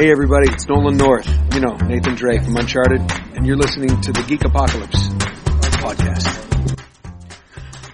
Hey everybody, it's Nolan North. You know, Nathan Drake from Uncharted, and you're listening to the Geek Apocalypse podcast.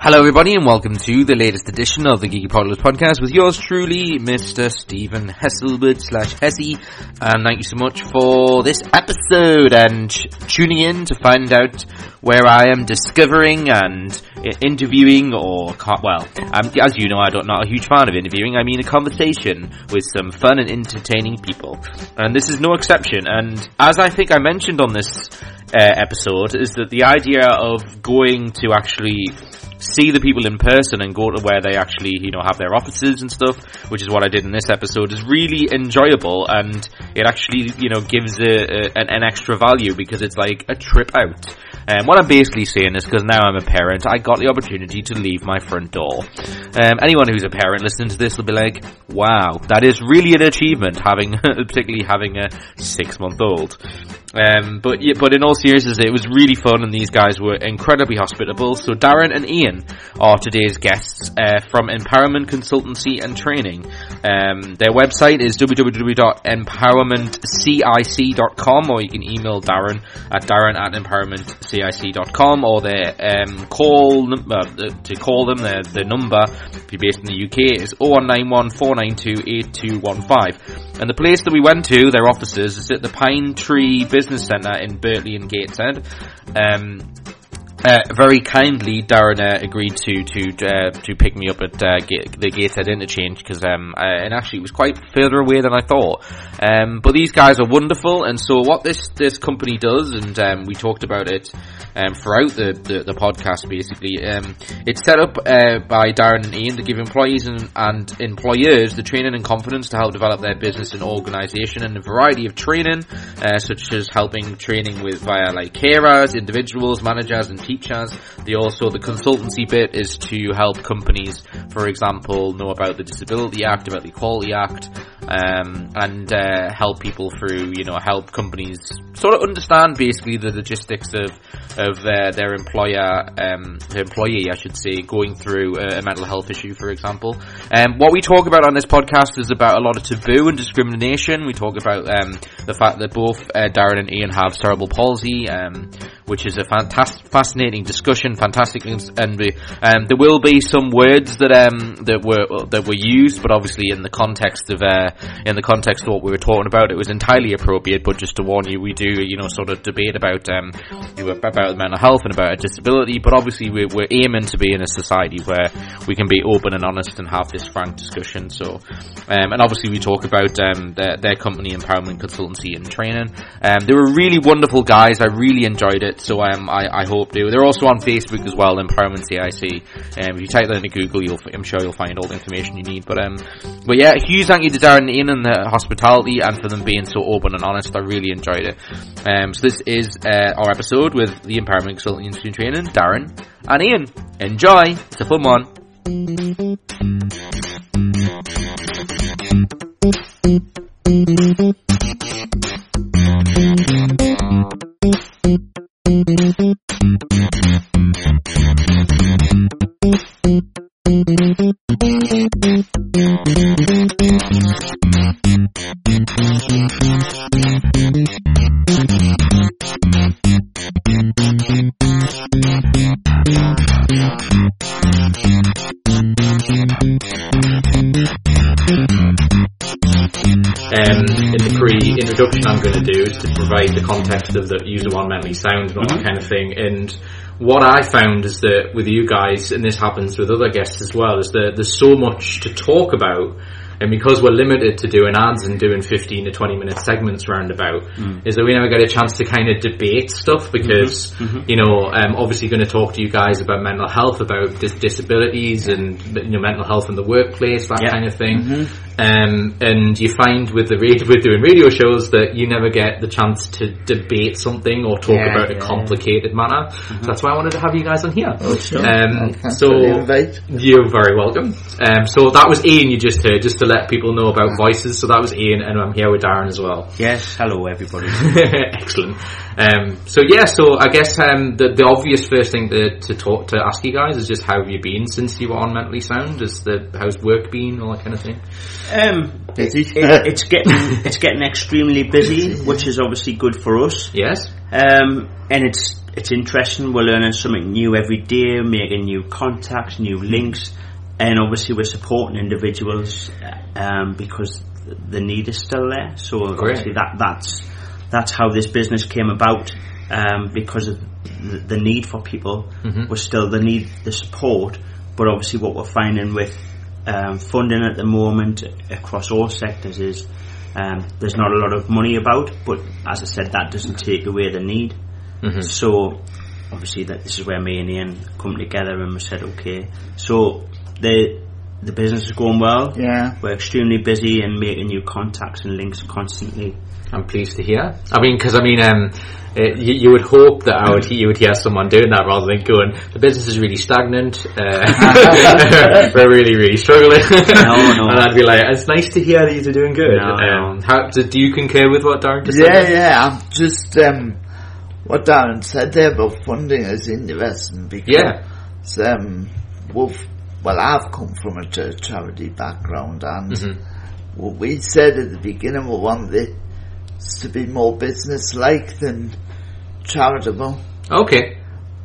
Hello everybody and welcome to the latest edition of the Geeky Apocalypse podcast with yours truly, Mr. Stephen Hesselwood slash Hesse. And thank you so much for this episode and tuning in to find out where I am discovering and interviewing or, well, um, as you know, I'm not a huge fan of interviewing. I mean a conversation with some fun and entertaining people. And this is no exception. And as I think I mentioned on this uh, episode, is that the idea of going to actually see the people in person and go to where they actually, you know, have their offices and stuff, which is what I did in this episode, is really enjoyable and it actually, you know, gives a, a, an, extra value because it's like a trip out. And um, what I'm basically saying is because now I'm a parent, I got the opportunity to leave my front door. Um, anyone who's a parent listening to this will be like, wow, that is really an achievement having, particularly having a six month old. Um, but yeah, but in all seriousness, it was really fun, and these guys were incredibly hospitable. So Darren and Ian are today's guests uh, from Empowerment Consultancy and Training. Um, their website is www.empowermentcic.com, or you can email Darren at darren at empowermentcic.com, or their um, call uh, to call them. Their, number, if you're based in the UK, is 0191 492 8215. And the place that we went to, their offices, is at the Pine Tree Business Centre in Birtley and Gateshead. Um, uh, very kindly, Darren uh, agreed to to uh, to pick me up at uh, the Gateshead interchange because um, and actually it was quite further away than I thought. Um, but these guys are wonderful, and so what this this company does, and um, we talked about it um, throughout the, the, the podcast. Basically, um, it's set up uh, by Darren and Ian to give employees and, and employers the training and confidence to help develop their business and organisation, and a variety of training, uh, such as helping training with via like carers, individuals, managers, and teachers teachers. The also the consultancy bit is to help companies, for example, know about the Disability Act, about the Equality Act, um, and uh, help people through, you know, help companies sort of understand basically the logistics of of uh, their employer, um, their employee, I should say, going through a, a mental health issue, for example. Um, what we talk about on this podcast is about a lot of taboo and discrimination. We talk about um, the fact that both uh, Darren and Ian have cerebral palsy, um, which is a fantastic, fascinating discussion, fantastic, and um, there will be some words that um, that were that were used, but obviously in the context of uh, in the context of what we were talking about, it was entirely appropriate. But just to warn you, we do you know sort of debate about um, about mental health and about disability, but obviously we're, we're aiming to be in a society where we can be open and honest and have this frank discussion. So, um, and obviously we talk about um, their, their company empowerment consultancy and training. Um, they were really wonderful guys. I really enjoyed it. So um, I, I hope they. They're also on Facebook as well, Empowerment CIC. Um, if you type that into Google, I'm sure you'll find all the information you need. But um, but yeah, huge thank you to Darren Ian and the hospitality and for them being so open and honest. I really enjoyed it. Um, so this is uh, our episode with the Empowerment Consulting Training, Darren and Ian. Enjoy! It's a fun one. Provide the context of the user one mentally sound and all mm-hmm. that kind of thing. And what I found is that with you guys, and this happens with other guests as well, is that there's so much to talk about and because we're limited to doing ads and doing 15 to 20 minute segments roundabout, mm. is that we never get a chance to kind of debate stuff because, mm-hmm. Mm-hmm. you know, I'm obviously going to talk to you guys about mental health, about dis- disabilities and, you know, mental health in the workplace, that yeah. kind of thing. Mm-hmm. Um, and you find with the radio, with doing radio shows that you never get the chance to debate something or talk yeah, about yeah, a complicated manner. Mm-hmm. So that's why I wanted to have you guys on here. Oh, sure. Um, so you're very welcome. Um, so that was Ian you just heard, just to let people know about voices. So that was Ian, and I'm here with Darren as well. Yes, hello everybody. Excellent. Um, so yeah, so I guess um, the, the obvious first thing to, to talk to ask you guys is just how have you been since you were on Mentally Sound? Is the how's work been, all that kind of thing? Um, Busy. it, it's getting it's getting extremely busy, which is obviously good for us. Yes. Um, and it's it's interesting. We're learning something new every day, making new contacts, new links, and obviously we're supporting individuals um, because the need is still there. So Great. obviously that that's that's how this business came about um, because of the, the need for people Mhm. was still the need the support. But obviously, what we're finding with um, funding at the moment across all sectors is um, there's not a lot of money about. But as I said, that doesn't take away the need. Mhm. So obviously that this is where me and Ian come together and we said okay. So the the business is going well. Yeah. We're extremely busy and making new contacts and links constantly. I'm pleased to hear. I mean, because I mean, um, uh, you, you would hope that I would you would hear someone doing that rather than going, the business is really stagnant. Uh, we're really, really struggling. no. and I'd be like, it's nice to hear that you're doing good. No, no. um, How, do, do you concur with what Darren just Yeah, said? yeah. I'm just um, what Darren said there about funding is interesting because Yeah. um, we've, well, I've come from a charity background, and Mhm. what we said at the beginning, we want it to be more business-like than charitable. Okay.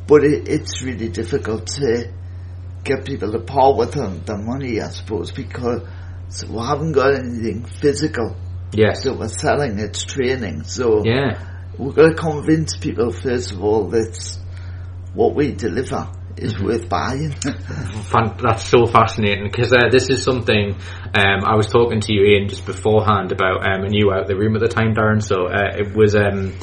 But it, it's really difficult to get people to part with the, the money, I suppose, because we haven't got anything physical Yes. that we're selling. It's training, so Yeah. we've got to convince people first of all that what we deliver is Mm-hmm. worth buying. Fan- that's so fascinating because uh, this is something um, I was talking to you Ian just beforehand about um, and you were out the room at the time Darren so uh, it was um,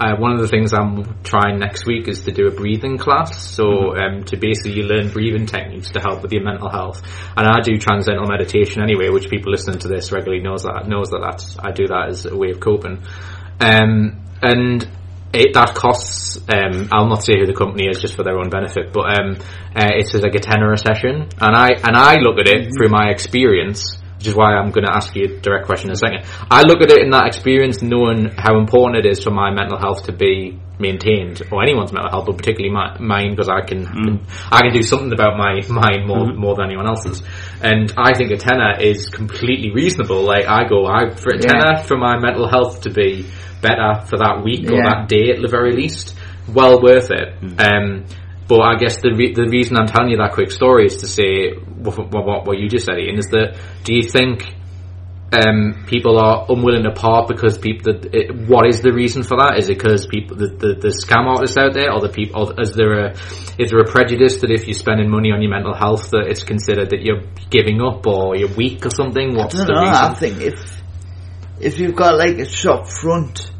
uh, one of the things I'm trying next week is to do a breathing class so um, to basically learn breathing techniques to help with your mental health and I do transcendental meditation anyway which people listening to this regularly knows that knows that that's I do that as a way of coping um, and it, that costs. Um, I'll not say who the company is, just for their own benefit. But um, uh, it's like a tenner a session, and I and I look at it through my experience, which is why I'm going to ask you a direct question in a second. I look at it in that experience, knowing how important it is for my mental health to be maintained, or anyone's mental health, but particularly my, mine, because I can, can I can do something about my mine more more than anyone else's. And I think a tenner is completely reasonable. Like I go, I for a Yeah. tenner for my mental health to be better for that week or that day at the very least, well worth it. Um, but I guess the re- the reason I'm telling you that quick story is to say what, what, what you just said, Ian, is that do you think um, people are unwilling to part because people? That, it, what is the reason for that? Is it because people the, the, the scam artists out there, or the people? Or is there a is there a prejudice that if you're spending money on your mental health that it's considered that you're giving up or you're weak or something? What's I don't the know. reason? I think if if you've got like a shop front,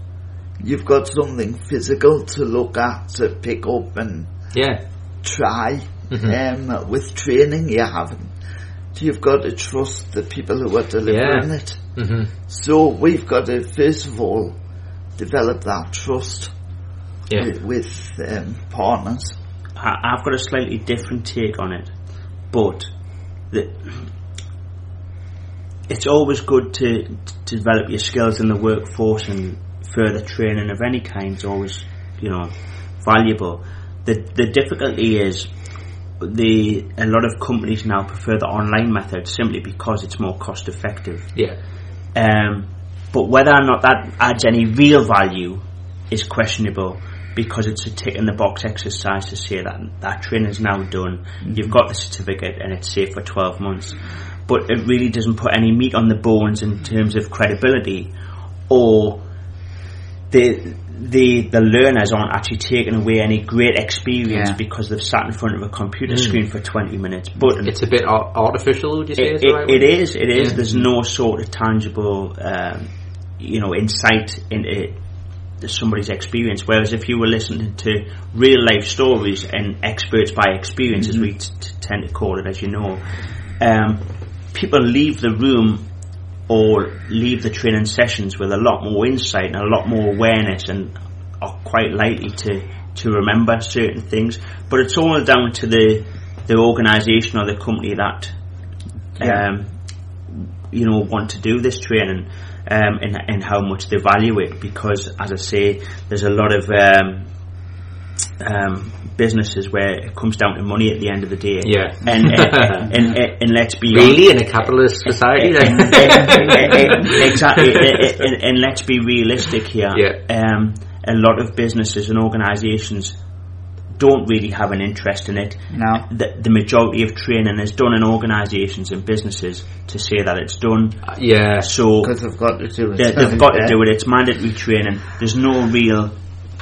you've got something physical to look at, to pick up and yeah. try. Mhm. Um, with training, you haven't. You've got to trust the people who are delivering Yeah. it. hmm So we've got to first of all develop that trust Yeah. with, with um, partners. I, I've got a slightly different take on it, but the, it's always good to, to develop your skills in the workforce and further training of any kind is always, you know, valuable. The the difficulty is the a lot of companies now prefer the online method simply because it's more cost effective. Yeah. Um, but whether or not that adds any real value is questionable because it's a tick in the box exercise to say that that training is now done, you've got the certificate and it's safe for 12 months. But it really doesn't put any meat on the bones in terms of credibility or the the the learners aren't actually taking away any great experience Yeah. because they've sat in front of a computer screen for 20 minutes. But It's a bit artificial, would you say? it, right it, is. It is. Yeah. There's no sort of tangible, um, you know, insight into somebody's experience. Whereas if you were listening to real life stories and experts by experience, as we t- tend to call it, as you know, um, people leave the room or leave the training sessions with a lot more insight and a lot more awareness and are quite likely to, to remember certain things. But it's all down to the the organisation or the company that Yeah. um, you know want to do this training um, and, and how much they value it because as I say there's a lot of um, um, businesses where it comes down to money at the end of the day. Yeah. And uh, and, and, and, and let's be Really, in a capitalist uh, society, like, exactly. and, and let's be realistic here. Yeah. Um, a lot of businesses and organisations don't really have an interest in it. No. The, the majority of training is done in organisations and businesses to say that it's done. yeah, So Because they've got to do it. they, they've got to do it. It's mandatory training. There's no real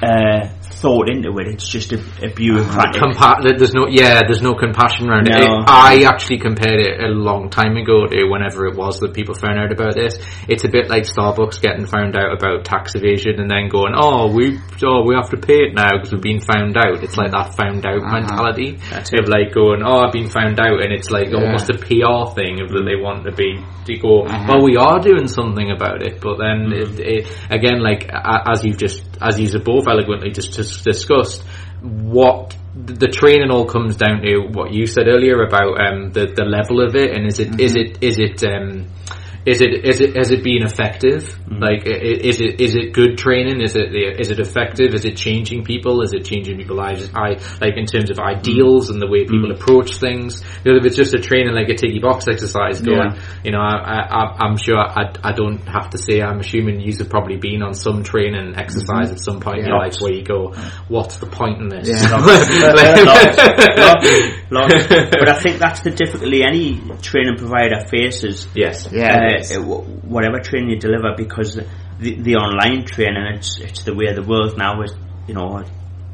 uh, thought into it. It's just a, a bureaucratic. Compa- there's no yeah there's no compassion around it. No. I actually compared it a long time ago to whenever it was that people found out about this. It's a bit like Starbucks getting found out about tax evasion and then going, oh we oh we have to pay it now because we've been found out. It's like that found out uh-huh. mentality That's of like going, oh I've been found out, and it's like almost a PR thing of that they want to be to go, uh-huh. well we are doing something about it, but then mm-hmm. it, it, again like a- as you've just as you've both eloquently just, just discussed what the training all comes down to what you said earlier about um, the the level of it and is it is it is it um, is it is it has it been effective? Mm-hmm. Like i- i- is it is it good training? Is it is it effective? Is it changing people? Is it changing people's lives? I like in terms of ideals and the way people mm-hmm. approach things. You know, if it's just a training like a tiki box exercise, going, Yeah. you know, I, I, I- I'm sure I, I don't have to say. I'm assuming you have probably been on some training exercise mm-hmm. at some point in your life where you go, what's the point in this? Yeah. Lots, lots, lots. But I think that's the difficulty any training provider faces. yes. Yeah. uh, it is. uh, whatever training you deliver, because the, the online training, it's it's the way the world now. Is you know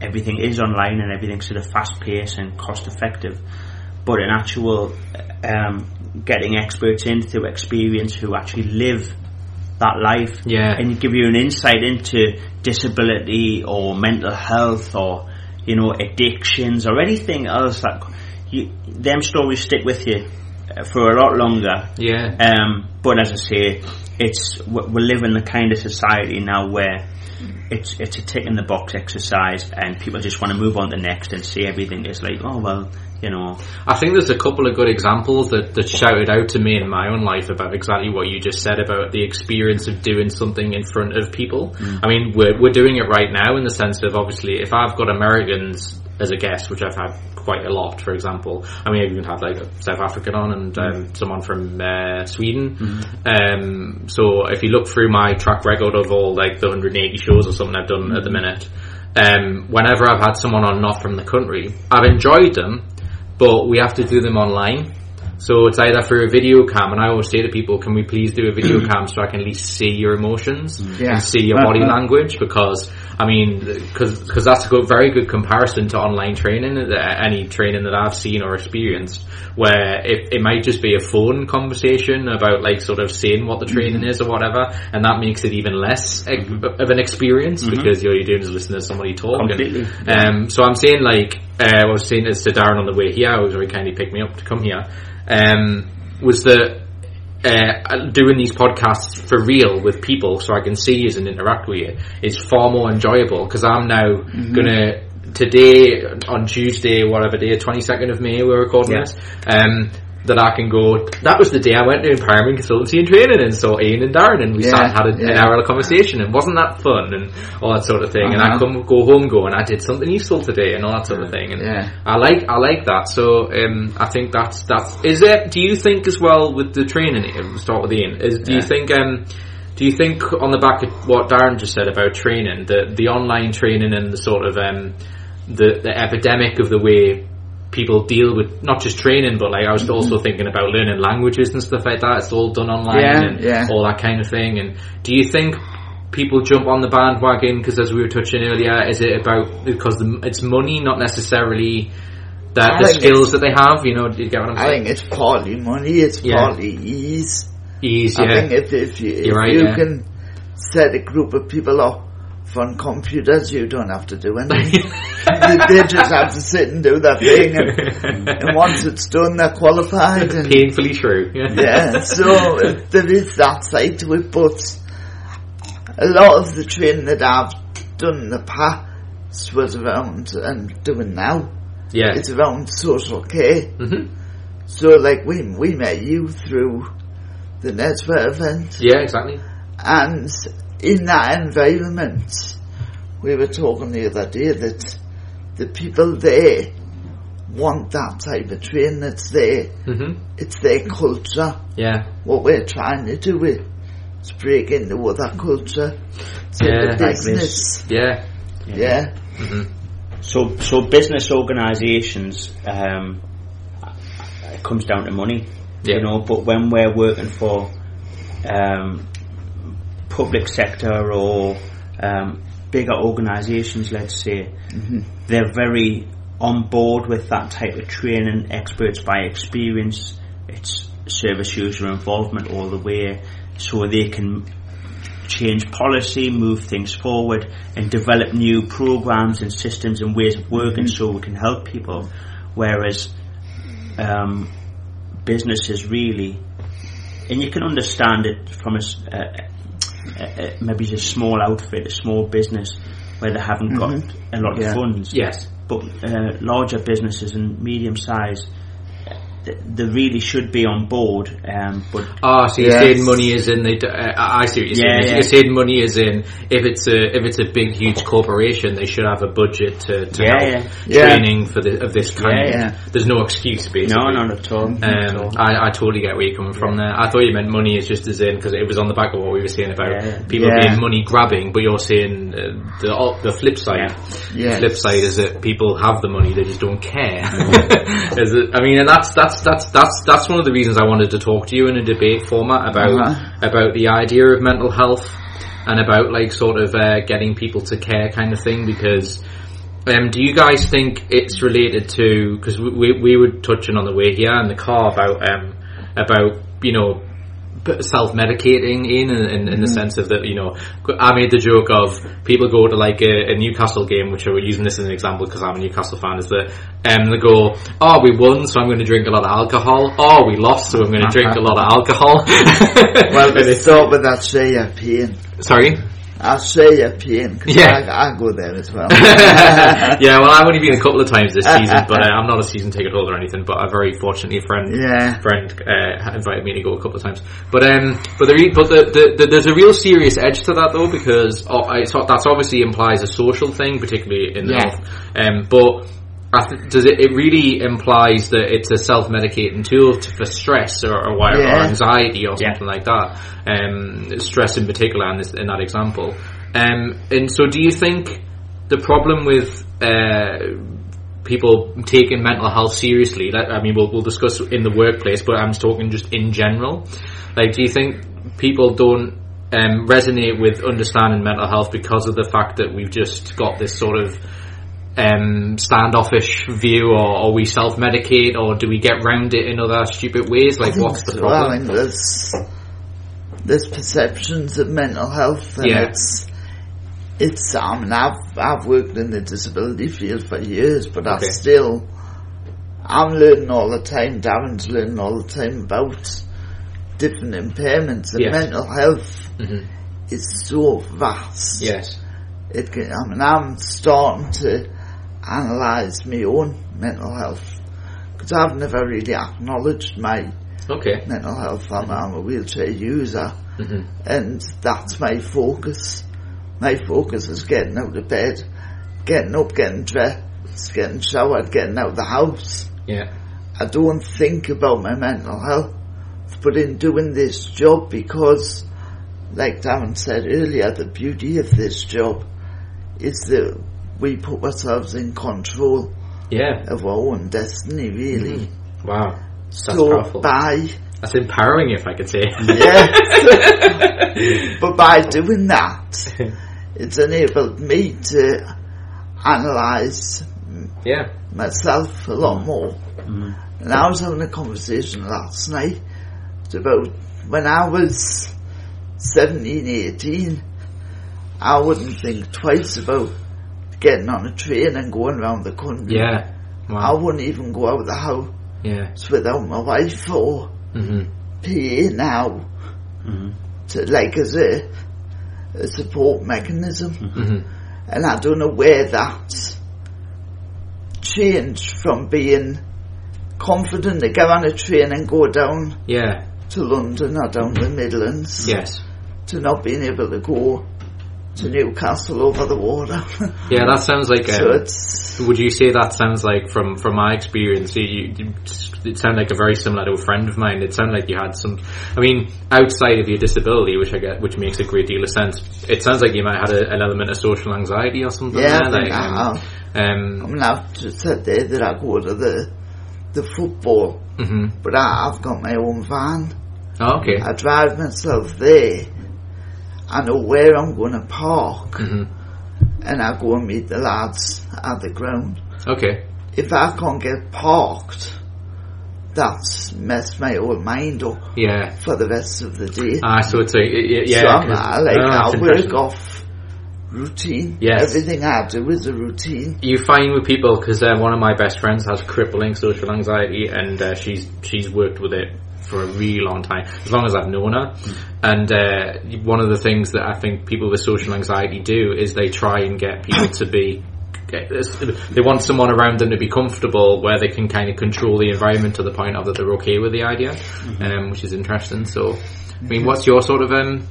everything is online and everything's sort of fast paced and cost effective. But in actual um, getting experts in through experience who actually live that life Yeah. and give you an insight into disability or mental health or you know addictions or anything else that you, them stories stick with you for a lot longer Yeah. um, but as I say, it's we live in the kind of society now where it's it's a tick in the box exercise, and people just want to move on to the next and see everything is like, oh well, you know, I think there's a couple of good examples that, that shouted out to me in my own life about exactly what you just said about the experience of doing something in front of people. I mean, we're, we're doing it right now in the sense of obviously if I've got Americans as a guest, which I've had quite a lot, for example, I mean, I've even had like a South African on and um, someone from uh, Sweden. Um, so if you look through my track record of all like the 180 shows or something I've done at the minute, um, whenever I've had someone on not from the country, I've enjoyed them, but we have to do them online. So it's either through a video cam, and I always say to people, can we please do a video cam so I can at least see your emotions Yeah. and see your body language? Because, I mean, because that's a good, very good comparison to online training, uh, any training that I've seen or experienced, where it, it might just be a phone conversation about like sort of saying what the training is or whatever, and that makes it even less ex- of an experience because all you're doing is listening to somebody talk. and- Completely. um, so I'm saying like uh, I was saying this to Darren on the way here, who was very kindly picked me up to come here. Um, was that uh, doing these podcasts for real with people, so I can see you and interact with you, is far more enjoyable because I'm now gonna today on Tuesday, whatever day, twenty second of May, we're recording Yeah. this. Um, that I can go. That was the day I went to empowerment consultancy and training and saw Ian and Darren, and we Yeah, sat and had a, an hour of conversation, and wasn't that fun and all that sort of thing. And I Uh-huh. come go home going, I did something useful today, and all that sort of thing. And Yeah. I like I like that. So um, I think that's that's is there. Do you think as well with the training? uh, Start with Ian. Is do you think um, do you think on the back of what Darren just said about training, the the online training and the sort of um, the the epidemic of the way people deal with not just training, but like I was also thinking about learning languages and stuff like that. It's all done online Yeah, and yeah. all that kind of thing. And do you think people jump on the bandwagon because, as we were touching earlier, is it about because the, it's money, not necessarily the, I the skills that they have? You know, do you get what I'm I saying? think it's partly money, it's Yeah. partly ease. Ease, I think if, if you, if right, you yeah. can set a group of people up on computers, you don't have to do anything. they, they just have to sit and do their thing, and, and once it's done, they're qualified. And, Painfully true. yeah, so there is that side to it, but a lot of the training that I've done in the past was around, and doing now, yeah. it's around social care. hmm So, like, we, we met you through the Nesbit event, Yeah, exactly. and in that environment, we were talking the other day that the people there want that type of training. It's their, hmm it's their culture. Yeah. What we're trying to do is break into other culture. So Yeah, the like business, Yeah. yeah. So, so business organisations, um, it comes down to money, Yeah. you know. But when we're working for um, public sector or um, bigger organisations, let's say, they're very on board with that type of training, experts by experience. It's service user involvement all the way, so they can change policy, move things forward, and develop new programs and systems and ways of working so we can help people. Whereas um, businesses really, and you can understand it from a, a- a- a- a small outfit, a small business where they haven't got a lot Yeah. of funds. Yes. But uh, larger businesses and medium size, th- they really should be on board. Um, but Ah, so you're Yes. saying money is in the. Uh, I see what you're saying. Yeah, yeah. You're saying money is in if it's a if it's a big huge corporation, they should have a budget to, to Yeah, help yeah. training for the, of this kind. Yeah, yeah. There's no excuse basically. no, not at all. Not at all. Um, I, I totally get where you're coming from there. I thought you meant money is just as in because it was on the back of what we were saying about Yeah. people Yeah. being money grabbing, but you're saying uh, the the flip side. Yeah. Flip side is that people have the money, they just don't care. Is it, I mean, and that's that's that's that's that's that's one of the reasons I wanted to talk to you in a debate format about Uh-huh. about the idea of mental health and about like sort of uh, getting people to care kind of thing because. Um, do you guys think it's related to because we, we we were touching on the way here in the car about um about you know self medicating in in, in, in the sense of that you know I made the joke of people go to like a, a Newcastle game which I were using this as an example because I'm a Newcastle fan is that um they go oh we won so I'm going to drink a lot of alcohol. Oh we lost so I'm going to drink a lot of alcohol. Well, And it's- start with that share your pain. sorry I'll say your pain because Yeah. I, I go there as well. yeah, well, I've only been a couple of times this season, but uh, I'm not a season ticket holder or anything. But I very fortunately, a friend Yeah. friend uh, invited me to go a couple of times. But um, but the, re- but the, the, the there's a real serious edge to that though because oh, I, so that's obviously implies a social thing, particularly in the Yeah. north. Um, but th- does it? It really implies that it's a self-medicating tool to, for stress or, or, why- or anxiety or Yeah. something like that. Um, stress in particular, in, this, in that example. Um, and so, do you think the problem with uh, people taking mental health seriously? That, I mean, we'll, we'll discuss in the workplace, but I'm talking just in general. Like, do you think people don't um, resonate with understanding mental health because of the fact that we've just got this sort of um, standoffish view, or, or we self-medicate, or do we get round it in other stupid ways? Like, what's the So, I problem? think there's there's perceptions of mental health, and Yeah. it's it's. I mean, I've I've worked in the disability field for years, but Okay. I still I'm learning all the time. Darren's learning all the time about different impairments and Yes. mental health Mhm. is so vast. Yes. It can, I mean, I'm starting to analyse my own mental health because I've never really acknowledged my Okay. mental health. I'm, I'm a wheelchair user, Mhm. and that's my focus. My focus is getting out of bed, getting up, getting dressed, getting showered, getting out of the house. Yeah. I don't think about my mental health, but in doing this job, because, like Darren said earlier, the beauty of this job is that we put ourselves in control Yeah. of our own destiny, really. Mm-hmm. Wow. That's so powerful. by That's empowering, if I could say. Yes. but by doing that, it's enabled me to analyse yeah. myself a lot mm. more. Mm-hmm. And I was having a conversation last night about when I was 17, 18, I wouldn't think twice about getting on a train and going around the country. Yeah. I wouldn't even go out of the house Yeah. without my wife or hmm PA now to like as a, a support mechanism. hmm And I don't know where that changed from being confident to get on a train and go down Yeah. to London or down the Midlands Yes. to not being able to go to Newcastle over the water. Yeah, that sounds like. so Um, it's would you say that sounds like from from my experience? You, you, it sounded like a very similar to a friend of mine. It sounded like you had some. I mean, outside of your disability, which I get, which makes a great deal of sense. It sounds like you might have had a, an element of social anxiety or something. yeah, there, I think like, I um, have. um, I mean, I've just said there that I go to the the football, mhm. but I, I've got my own van. Oh, okay. I drive myself there. I know where I'm going to park, Mhm. and I go and meet the lads at the ground. Okay. If I can't get parked, that's messed my whole mind up Yeah. for the rest of the day. Ah, so it's like yeah. so I'm, I like oh, I that's work off routine. Yes. Everything I do is a routine. you find with people because uh, one of my best friends has crippling social anxiety and uh, she's she's worked with it for a really long time as long as I've known her. And uh, one of the things that I think people with social anxiety do is they try and get people to be they want someone around them to be comfortable where they can kind of control the environment to the point of that they're okay with the idea um, which is interesting. So I mean what's your sort of um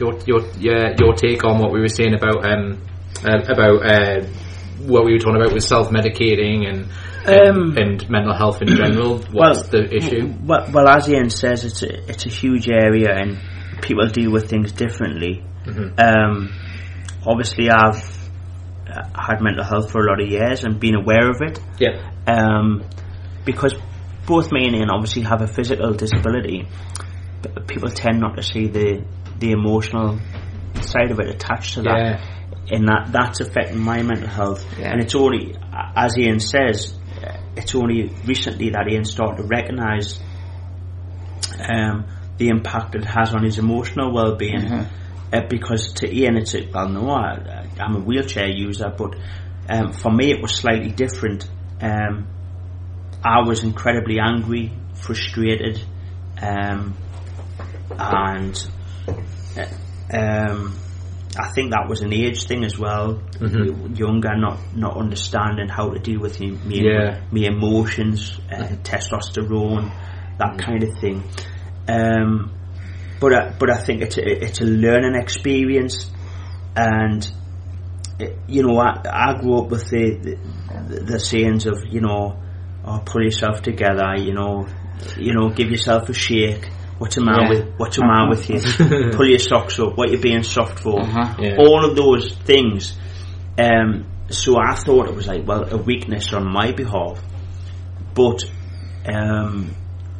your your yeah, your take on what we were saying about um uh, about uh, what we were talking about with self medicating and Um, and mental health in general. What's well, the issue? Well, well, as Ian says, it's a, it's a huge area and people deal with things differently. Um, obviously, I've uh, had mental health for a lot of years and been aware of it Yeah, um, because both me and Ian obviously have a physical disability. But people tend not to see the the emotional side of it attached to that, Yeah. And that that's affecting my mental health. Yeah. And it's only, as Ian says, it's only recently that Ian started to recognise um, the impact it has on his emotional well-being. Uh, because to Ian, it's a, well, no, I, I'm a wheelchair user, but um, for me, it was slightly different. Um, I was incredibly angry, frustrated, um, and uh, um, I think that was an age thing as well. Younger, not not understanding how to deal with me, me, Yeah. me emotions, uh, testosterone, that kind of thing. Um, but I, but I think it's a, it's a learning experience, and it, you know I, I grew up with the, the the sayings of you know, oh, pull yourself together, you know, you know, give yourself a shake. What's the matter Yeah. with What's the matter with you? Pull your socks up. What you're being soft for? Yeah. All of those things. Um, so I thought it was like well a weakness on my behalf, but um,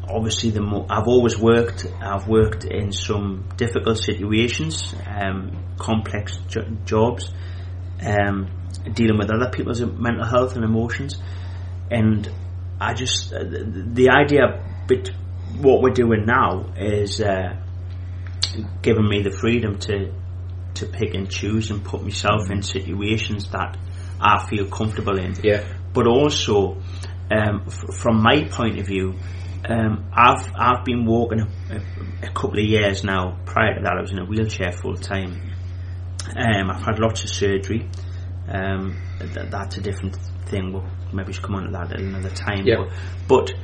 obviously the mo- I've always worked. I've worked in some difficult situations, um, complex jo- jobs, um, dealing with other people's mental health and emotions, and I just uh, the, the idea. But what we're doing now is uh, giving me the freedom to to pick and choose and put myself in situations that I feel comfortable in yeah, but also um, f- from my point of view, um, I've I've been walking a, a, a couple of years now. Prior to that, I was in a wheelchair full time. Um, I've had lots of surgery. Um, th- that's a different thing. We'll maybe come on to that at another time. Yeah. But, but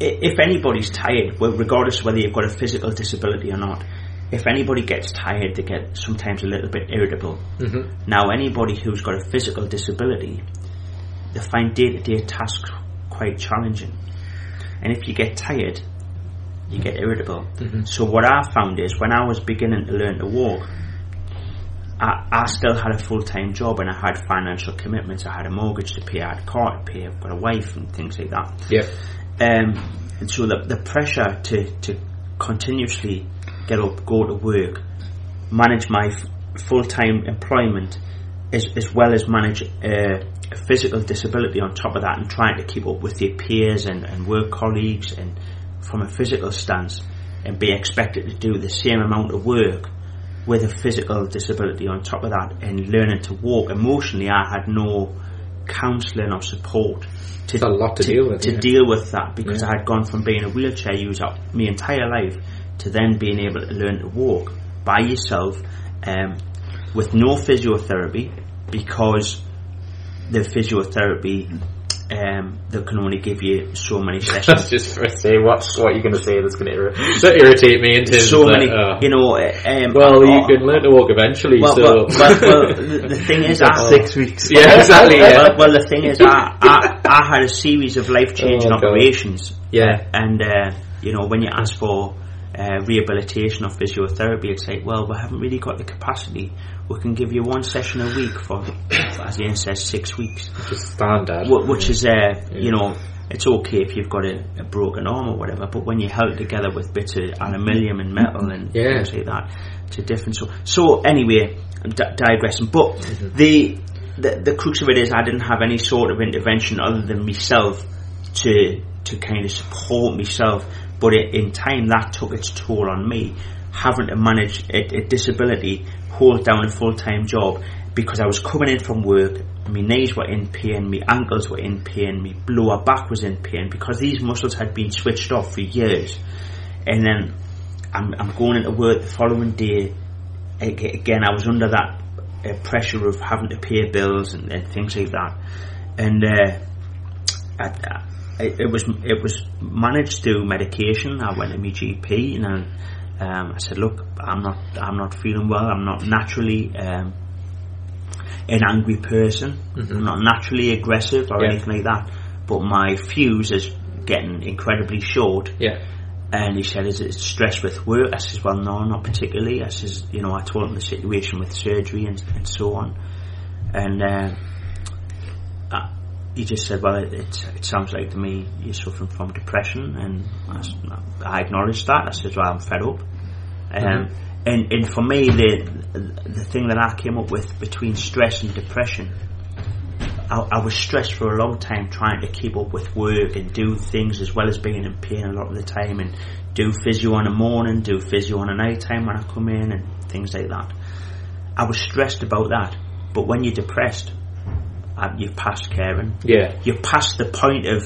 if anybody's tired, well, regardless of whether you've got a physical disability or not, if anybody gets tired, they get sometimes a little bit irritable. Mm-hmm. Now, anybody who's got a physical disability, they find day to day tasks quite challenging. And if you get tired, you get irritable. So, what I found is when I was beginning to learn to walk, I, I still had a full time job and I had financial commitments. I had a mortgage to pay, I had a car to pay, I've got a wife and things like that. yeah, Um, and so the, the pressure to, to continuously get up, go to work, manage my f- full-time employment, as, as well as manage uh, a physical disability on top of that and trying to keep up with your peers and, and work colleagues and from a physical stance and be expected to do the same amount of work with a physical disability on top of that and learning to walk emotionally I had no counselling or support to, It's a lot to deal with, to yeah. deal with that because Yeah. I had gone from being a wheelchair user my entire life to then being able to learn to walk by yourself um, with no physiotherapy because the physiotherapy um, they can only give you so many sessions. just for say what's what you're going to say that's going to irri- that irritate me into so of many, that, uh, you know. Um, well, you can learn to walk eventually. Well, so well, well, well, the, the thing is, I, Six weeks. yeah, exactly. Yeah, well, well, the thing is, I, I, I had a series of life changing Oh, God. operations. Yeah. And, uh, you know, when you ask for uh, rehabilitation or physiotherapy, it's like, well, we haven't really got the capacity. We can give you one session a week for, as Ian says, six weeks. just standard. Wh- Which is, uh, you know, it's okay if you've got a, a broken arm or whatever, but when you held together with bits of aluminium and metal and Yeah. things like that, it's a different. So, so anyway, I'm di- digressing. But Mm-hmm. the, the the crux of it is, I didn't have any sort of intervention other than myself to to kind of support myself. But it, in time, that took its toll on me, having to manage a, a disability, hold down a full time job because I was coming in from work. My knees were in pain, my ankles were in pain, my lower back was in pain because these muscles had been switched off for years. And then I'm, I'm going into work the following day. Again, I was under that uh, pressure of having to pay bills and, and things like that. And uh, I, I, it was it was managed through medication. I went to my GP and I, um, I said, "Look, I'm not I'm not feeling well. I'm not naturally um, an angry person. I'm not naturally aggressive or Yeah. anything like that. But my fuse is getting incredibly short." Yeah. And he said, is it stress with work? I says, well, no, not particularly. I says, you know, I told him the situation with surgery and, and so on. And uh, he just said, well, it, it, it sounds like to me you're suffering from depression. And I acknowledged that. I said, well, I'm fed up. Um, and, and for me, the, the thing that I came up with between stress and depression I, I was stressed for a long time trying to keep up with work and do things as well as being in pain a lot of the time and do physio in the morning, do physio in the night time when I come in and things like that. I was stressed about that. But when you're depressed, you've passed caring. Yeah. You're past the point of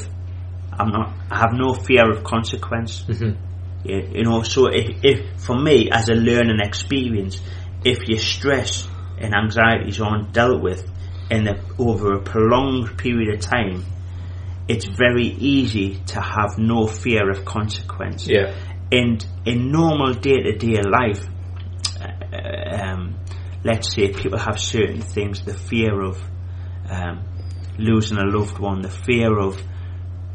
I'm not. I have no fear of consequence. Mhm. Yeah, you know. So if, if for me as a learning experience, if your stress and anxieties aren't dealt with in a, over a prolonged period of time, it's very easy to have no fear of consequence. Yeah. And in normal day to day life, uh, um, let's say people have certain things, the fear of um, losing a loved one, the fear of,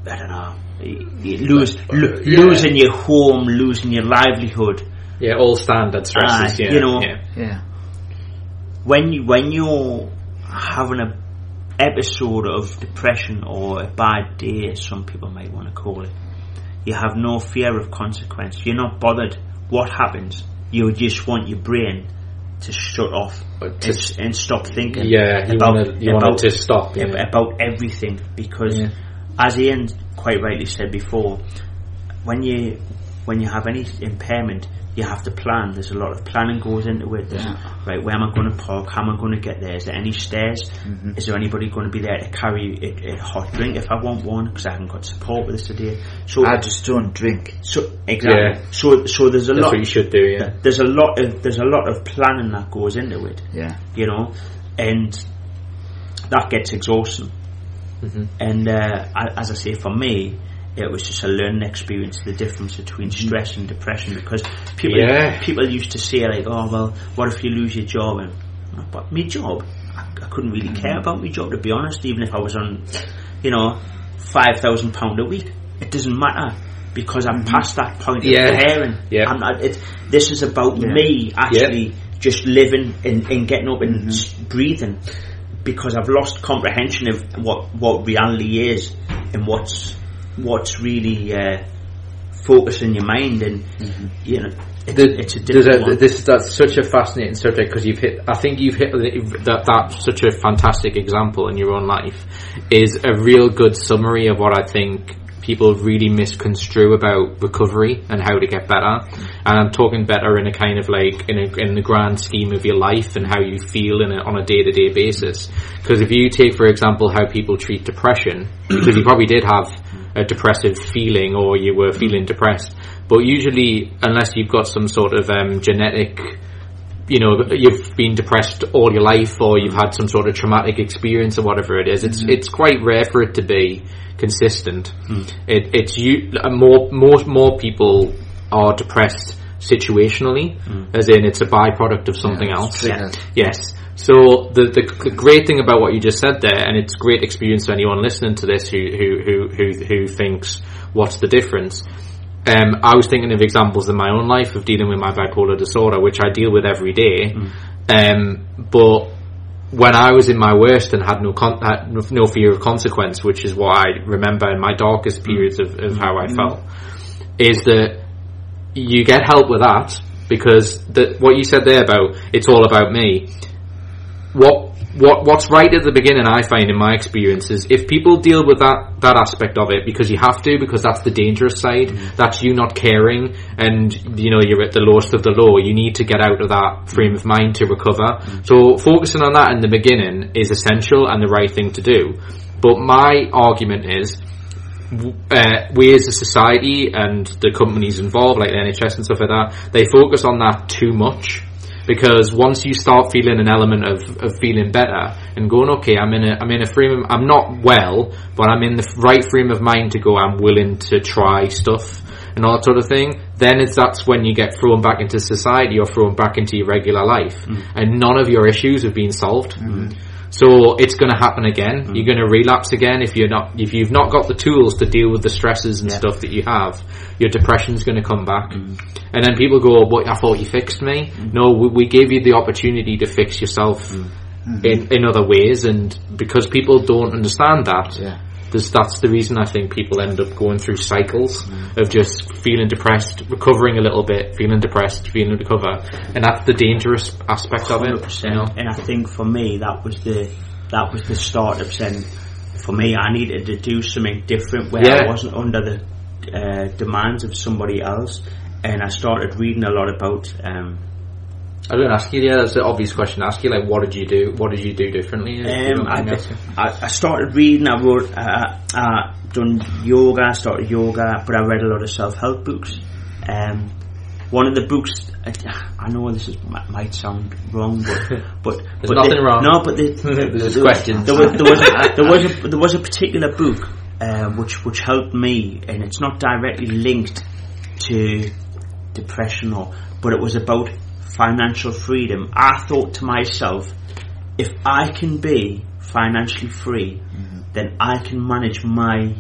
I don't know, y- y- lose, lo- yeah. losing your home, losing your livelihood. Yeah. All standard stresses. Ah, yeah. you know. Yeah. Yeah. When you when you're having a episode of depression or a bad day, as some people might want to call it, you have no fear of consequence. You're not bothered what happens. You just want your brain to shut off But to and, and stop thinking. Yeah. You about, want to you about, to stop. Yeah. about everything because, Yeah. as Ian quite rightly said before, when you when you have any impairment, you have to plan. There's a lot of planning goes into it. There's, Right, where am I going to park? How am I going to get there? Is there any stairs? Is there anybody going to be there to carry a, a hot drink if I want one? Because I haven't got support with this today. So, I just don't drink. so exactly. Yeah. So, so there's a That's lot. what you should do. Yeah. There's a lot of there's a lot of planning that goes into it Yeah. you know, and that gets exhausting. And uh, as I say, for me, it was just a learning experience. The difference between stress and depression, because people Yeah. people used to say like, "Oh well, what if you lose your job?" And but my job, I, I couldn't really care mm-hmm. about my job to be honest. Even if I was on, you know, five thousand pound a week, it doesn't matter because I'm mm-hmm. past that point Yeah. of caring. Yeah. I'm not, it, this is about me actually just living and, and getting up and mm-hmm. s- breathing because I've lost comprehension of what what reality is and what's what's really uh, focusing your mind and you know it's, The- it's a different a, this that's such a fascinating subject because you've hit. I think you've hit that. That's such a fantastic example in your own life. Is a real good summary of what I think people really misconstrue about recovery and how to get better. And I'm talking better in a kind of like in a in the grand scheme of your life and how you feel in a, on a day to day basis. Because if you take, for example, how people treat depression, because you probably did have a depressive feeling or you were feeling depressed. But usually, unless you've got some sort of um, genetic you know you've been depressed all your life or you've had some sort of traumatic experience or whatever it is. It's it's quite rare for it to be consistent. It, it's you uh, more more more people are depressed situationally, as in it's a byproduct of something else. Yeah. Yes. So the, the great thing about what you just said there, and it's great experience for anyone listening to this who who who who, who thinks what's the difference. Um, I was thinking of examples in my own life of dealing with my bipolar disorder, which I deal with every day. Um, but when I was in my worst and had no con- had no- no fear of consequence, which is what I remember in my darkest periods of, of how I felt, is that you get help with that because the, what you said there about it's all about me. What what what's right at the beginning, I find in my experience is if people deal with that that aspect of it because you have to because that's the dangerous side. That's you not caring and you know you're at the lowest of the low. You need to get out of that frame of mind to recover. So focusing on that in the beginning is essential and the right thing to do. But my argument is uh, we as a society and the companies involved, like the NHS and stuff like that, they focus on that too much. Because once you start feeling an element of, of feeling better and going, okay, I'm in a, I'm in a frame, of, I'm not well, but I'm in the right frame of mind to go, I'm willing to try stuff and all that sort of thing, then it's, that's when you get thrown back into society or thrown back into your regular life. Mm. And none of your issues have been solved. Mm-hmm. So it's going to happen again. Mm. You're going to relapse again if you're not if you've not got the tools to deal with the stresses and stuff that you have. Your depression's going to come back, mm. and then people go, "But I thought you fixed me." Mm. No, we, we gave you the opportunity to fix yourself in in other ways, and because people don't understand that, Yeah. There's, that's the reason I think people end up going through cycles of just feeling depressed, recovering a little bit, feeling depressed, feeling recover, and that's the dangerous aspect of it. You know? And I think for me, that was the that was the start of saying, for me, I needed to do something different where Yeah. I wasn't under the uh, demands of somebody else. And I started reading a lot about. Um, I don't ask you. Yeah, that's an obvious question to ask you. Like, what did you do? What did you do differently? um, I? I, I started reading. I wrote. Uh, uh, done yoga. I started yoga, but I read a lot of self help books. Um, one of the books. I, I know this is might, might sound wrong, but but There's but nothing the- wrong. No, but the, There's there, questions. There was, there was a, there was a there was a particular book uh, which which helped me, and it's not directly linked to depression or, but it was about financial freedom. I thought to myself, if I can be financially free, then I can manage my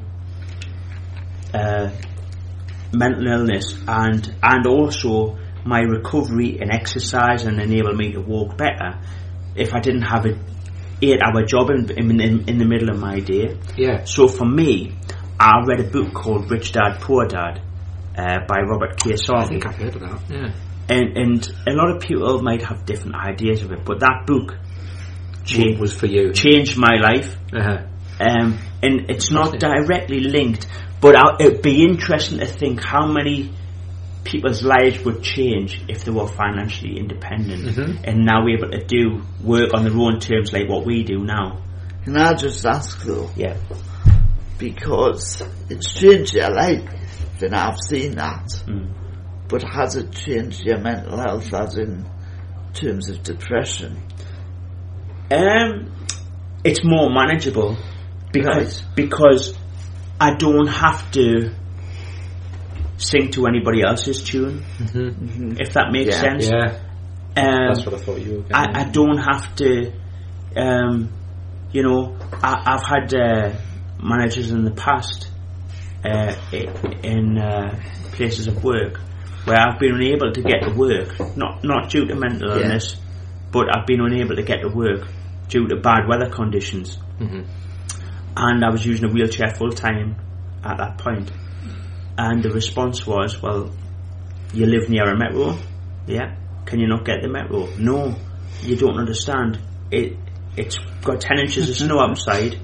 uh, mental illness and and also my recovery and exercise and enable me to walk better if I didn't have a eight hour job in, in, in, the middle of my day. Yeah. So for me, I read a book called Rich Dad Poor Dad uh, by Robert Kiyosaki. I think I've heard of that. Yeah. And, and a lot of people might have different ideas of it, but that book cha- was for you? changed my life. Uh-huh. Um, and it's not directly linked, but I, it'd be interesting to think how many people's lives would change if they were financially independent Mm-hmm. and now able to do work on their own terms like what we do now. Can I just ask though, Yeah. because it's changed your life, and I've seen that, Mm. But has it changed your mental health as in terms of depression? Um, it's more manageable because Right. because I don't have to sing to anybody else's tune. If that makes Yeah. sense. Yeah. Um, That's what I thought you were. I, getting I don't have to, um, you know, I, I've had uh, managers in the past uh, in uh, places of work where I've been unable to get to work, not not due to mental Yeah. illness, but I've been unable to get to work due to bad weather conditions. Mhm. And I was using a wheelchair full time at that point. And the response was, well, you live near a metro? Yeah. Can you not get the metro? No. You don't understand. It, it's got 10 inches of snow outside.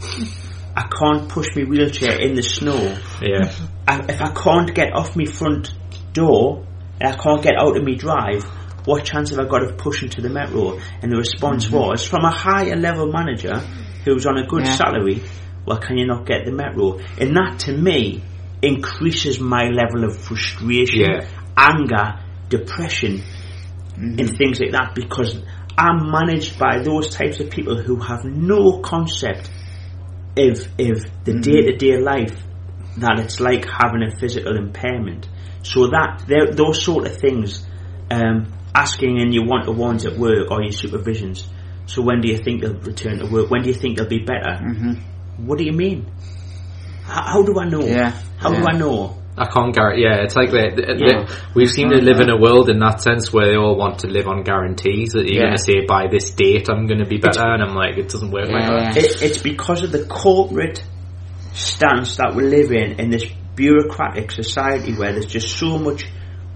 I can't push my wheelchair in the snow. Yeah. I, if I can't get off my front door and I can't get out of me drive, what chance have I got of pushing to the metro? And the response mm-hmm. was from a higher level manager who's on a good Yeah. salary, well, can you not get the metro? And that to me increases my level of frustration, Yeah. anger, depression. Mm-hmm. and things like that because I'm managed by those types of people who have no concept of, of the day to day life that it's like having a physical impairment. So that those sort of things, um, asking in your one to ones at work or your supervisions. So when do you think they'll return to work? When do you think they'll be better? What do you mean? How, how do I know? Yeah, How do. I know? I can't guarantee. Yeah, it's like they, they, Yeah. we seem to live in a world in that sense where they all want to live on guarantees that you're Yeah. going to say by this date I'm going to be better, and I'm like, it doesn't work like that. It, it's because of the corporate stance that we live in in this bureaucratic society where there's just so much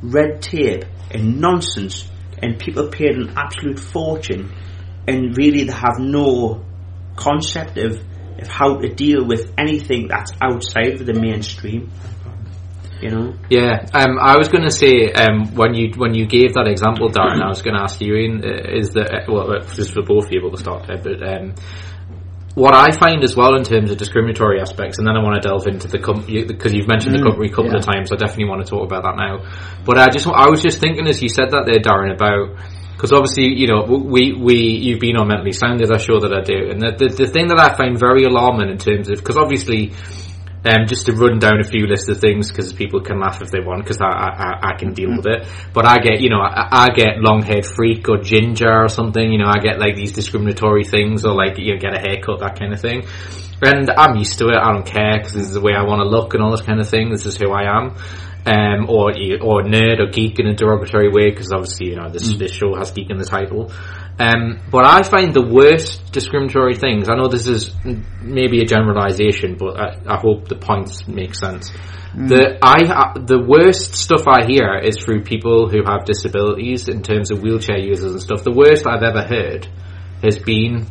red tape and nonsense and people paid an absolute fortune and really they have no concept of, of how to deal with anything that's outside of the mainstream. You know? Yeah, um, I was going to say um, when you when you gave that example, Darren, I was going to ask you, Ian, uh, is that uh, well, uh, just for both of you, we'll start there, but um, what I find as well in terms of discriminatory aspects, and then I want to delve into the company because you've mentioned the mm, company a couple of times. I definitely want to talk about that now. But I just I was just thinking as you said that there, Darren, about because obviously you know we we you've been on mentally sound as I sure that I do, and the, the the thing that I find very alarming in terms of because obviously. Um, just to run down a few lists of things because people can laugh if they want because I, I, I can deal with it. But I get, you know, I, I get long haired freak or ginger or something. You know, I get like these discriminatory things or like you know, get a haircut that kind of thing. And I'm used to it. I don't care because this is the way I want to look and all this kind of thing. This is who I am. Um, or or nerd or geek in a derogatory way because obviously you know this this show has geek in the title. Um, but I find the worst discriminatory things. I know this is maybe a generalisation, but I, I hope the points make sense. The I uh, the worst stuff I hear is through people who have disabilities in terms of wheelchair users and stuff. The worst I've ever heard has been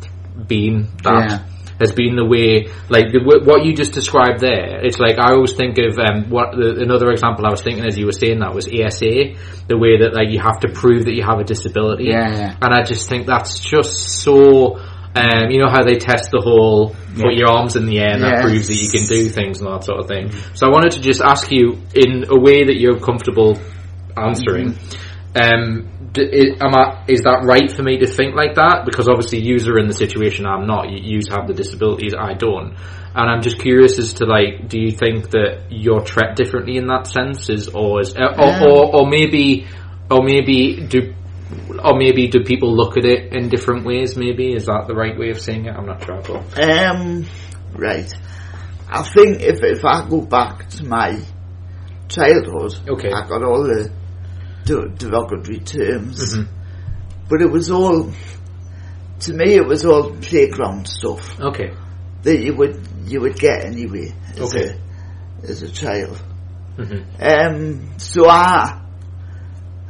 been that Yeah. Has been the way like the, what you just described there. It's like I always think of um, what the, another example I was thinking as you were saying that was ASA, the way that like you have to prove that you have a disability. Yeah, yeah. And I just think that's just so. Um, you know how they test the whole put your arms in the air and that proves that you can do things and that sort of thing. So I wanted to just ask you in a way that you're comfortable answering. Um, d- i- am I, is that right for me to think like that? Because obviously, yous are in the situation I'm not. You yous have the disabilities, I don't. And I'm just curious as to like, do you think that you're treated differently in that sense, is or is or, Um, or or maybe or maybe do or maybe do people look at it in different ways? Maybe is that the right way of saying it? I'm not sure. But Um, right. I think if if I go back to my childhood, Okay. I got all the de- derogatory terms, Mm-hmm. but it was all to me. It was all playground stuff okay, that you would you would get anyway as Okay. a as a child. Mhm. Um, so I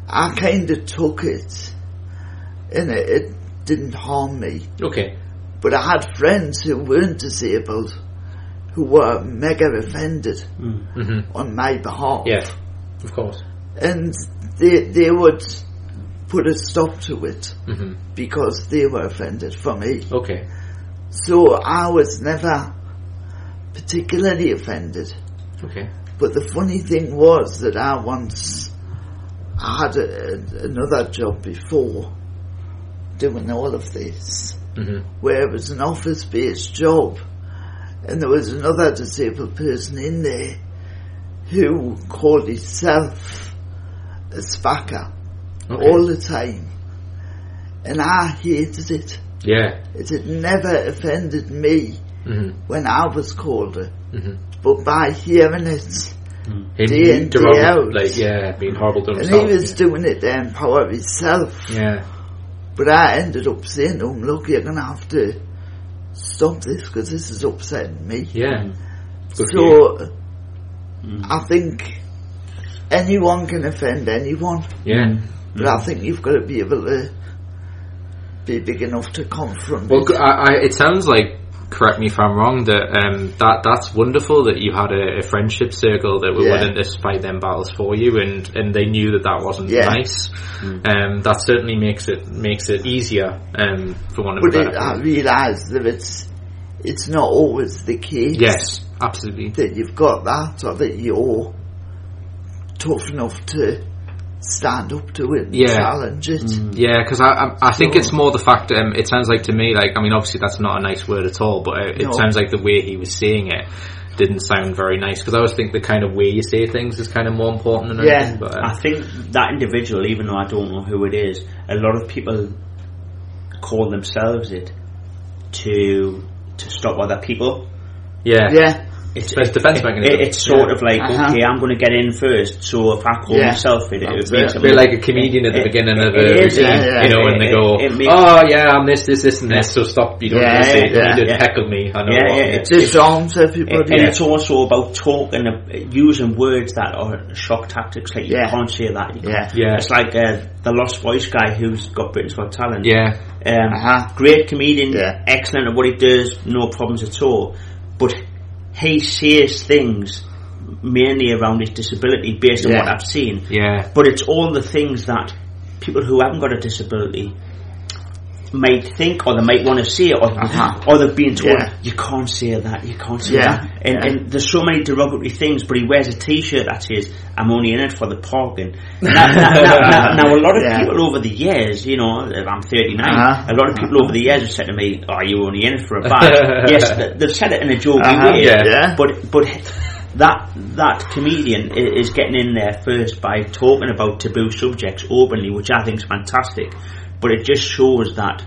I kind of took it, and it, it didn't harm me. okay, But I had friends who weren't disabled who were mega offended hmm on my behalf. yeah, of course, And they, they would put a stop to it hmm because they were offended for me. okay, So I was never particularly offended. okay, But the funny thing was that I once I had a, another job before doing all of this. hmm where it was an office based job and there was another disabled person in there who called himself a spacker okay. all the time and I hated it. yeah, It had never offended me hmm when I was called it, hmm but by hearing it, Him Day in, day out. like yeah, being horrible to himself. and he was doing it to empower himself, yeah. but I ended up saying to him, look, you're going to have to stop this because this is upsetting me. Yeah. Good. So, I think anyone can offend anyone, Yeah. but I think you've got to be able to be big enough to confront Well, it. g- I, I, it sounds like, correct me if I'm wrong, that um, that that's wonderful that you had a, a friendship circle that were Yeah. willing to fight them battles for you, and, and they knew that that wasn't Yeah. nice. Um, that certainly makes it makes it easier, um, for one of But it, better. I realise that it's it's not always the case Yes, absolutely. that you've got that or that you're tough enough to stand up to it and Yeah. challenge it. Yeah, because I, I I think it's more the fact. Um, it sounds like to me like I mean obviously that's not a nice word at all, but uh, it No. sounds like the way he was saying it didn't sound very nice. Because I always think the kind of way you say things is kind of more important than Yeah. anything. But I um, think that individual, even though I don't know who it is, a lot of people call themselves it to to stop other people. yeah, Yeah, It's, It's defense mechanism. it- it's sort Yeah. of like, Uh-huh. okay, I'm going to get in first, so if I call Yeah. myself it, it That's makes it. a bit like a comedian at the It- beginning of a is, routine, yeah, yeah. you know, when they go, it makes- "Oh yeah, I'm this, this, this, and this," so stop. You don't Yeah, need to say, yeah, you did yeah. heckle me. I know. Yeah, what, yeah, yeah. it's- disarms And, everybody. and it's also about talking, uh, using words that are shock tactics. Like you can't say that. Yeah. Yeah. It's like uh, the Lost Voice guy who's got Britain's Got Talent. yeah, Um, Uh-huh. Great comedian, Yeah. excellent at what he does, no problems at all. But he says things mainly around his disability based on Yeah. what I've seen. yeah, But it's all the things that people who haven't got a disability might think or they might want to say or, Uh-huh. or they've been told Yeah. you can't say that you can't say Yeah. that and, Yeah. and there's so many derogatory things but he wears a t-shirt that says I'm only in it for the parking now, now, now, now, a lot of people over the years you know I'm 39 Uh-huh. a lot of people over the years have said to me oh you only in it for a bag yes they've said it in a jokey Uh-huh. way but but that that comedian is getting in there first by talking about taboo subjects openly, which I think is fantastic. But it just shows that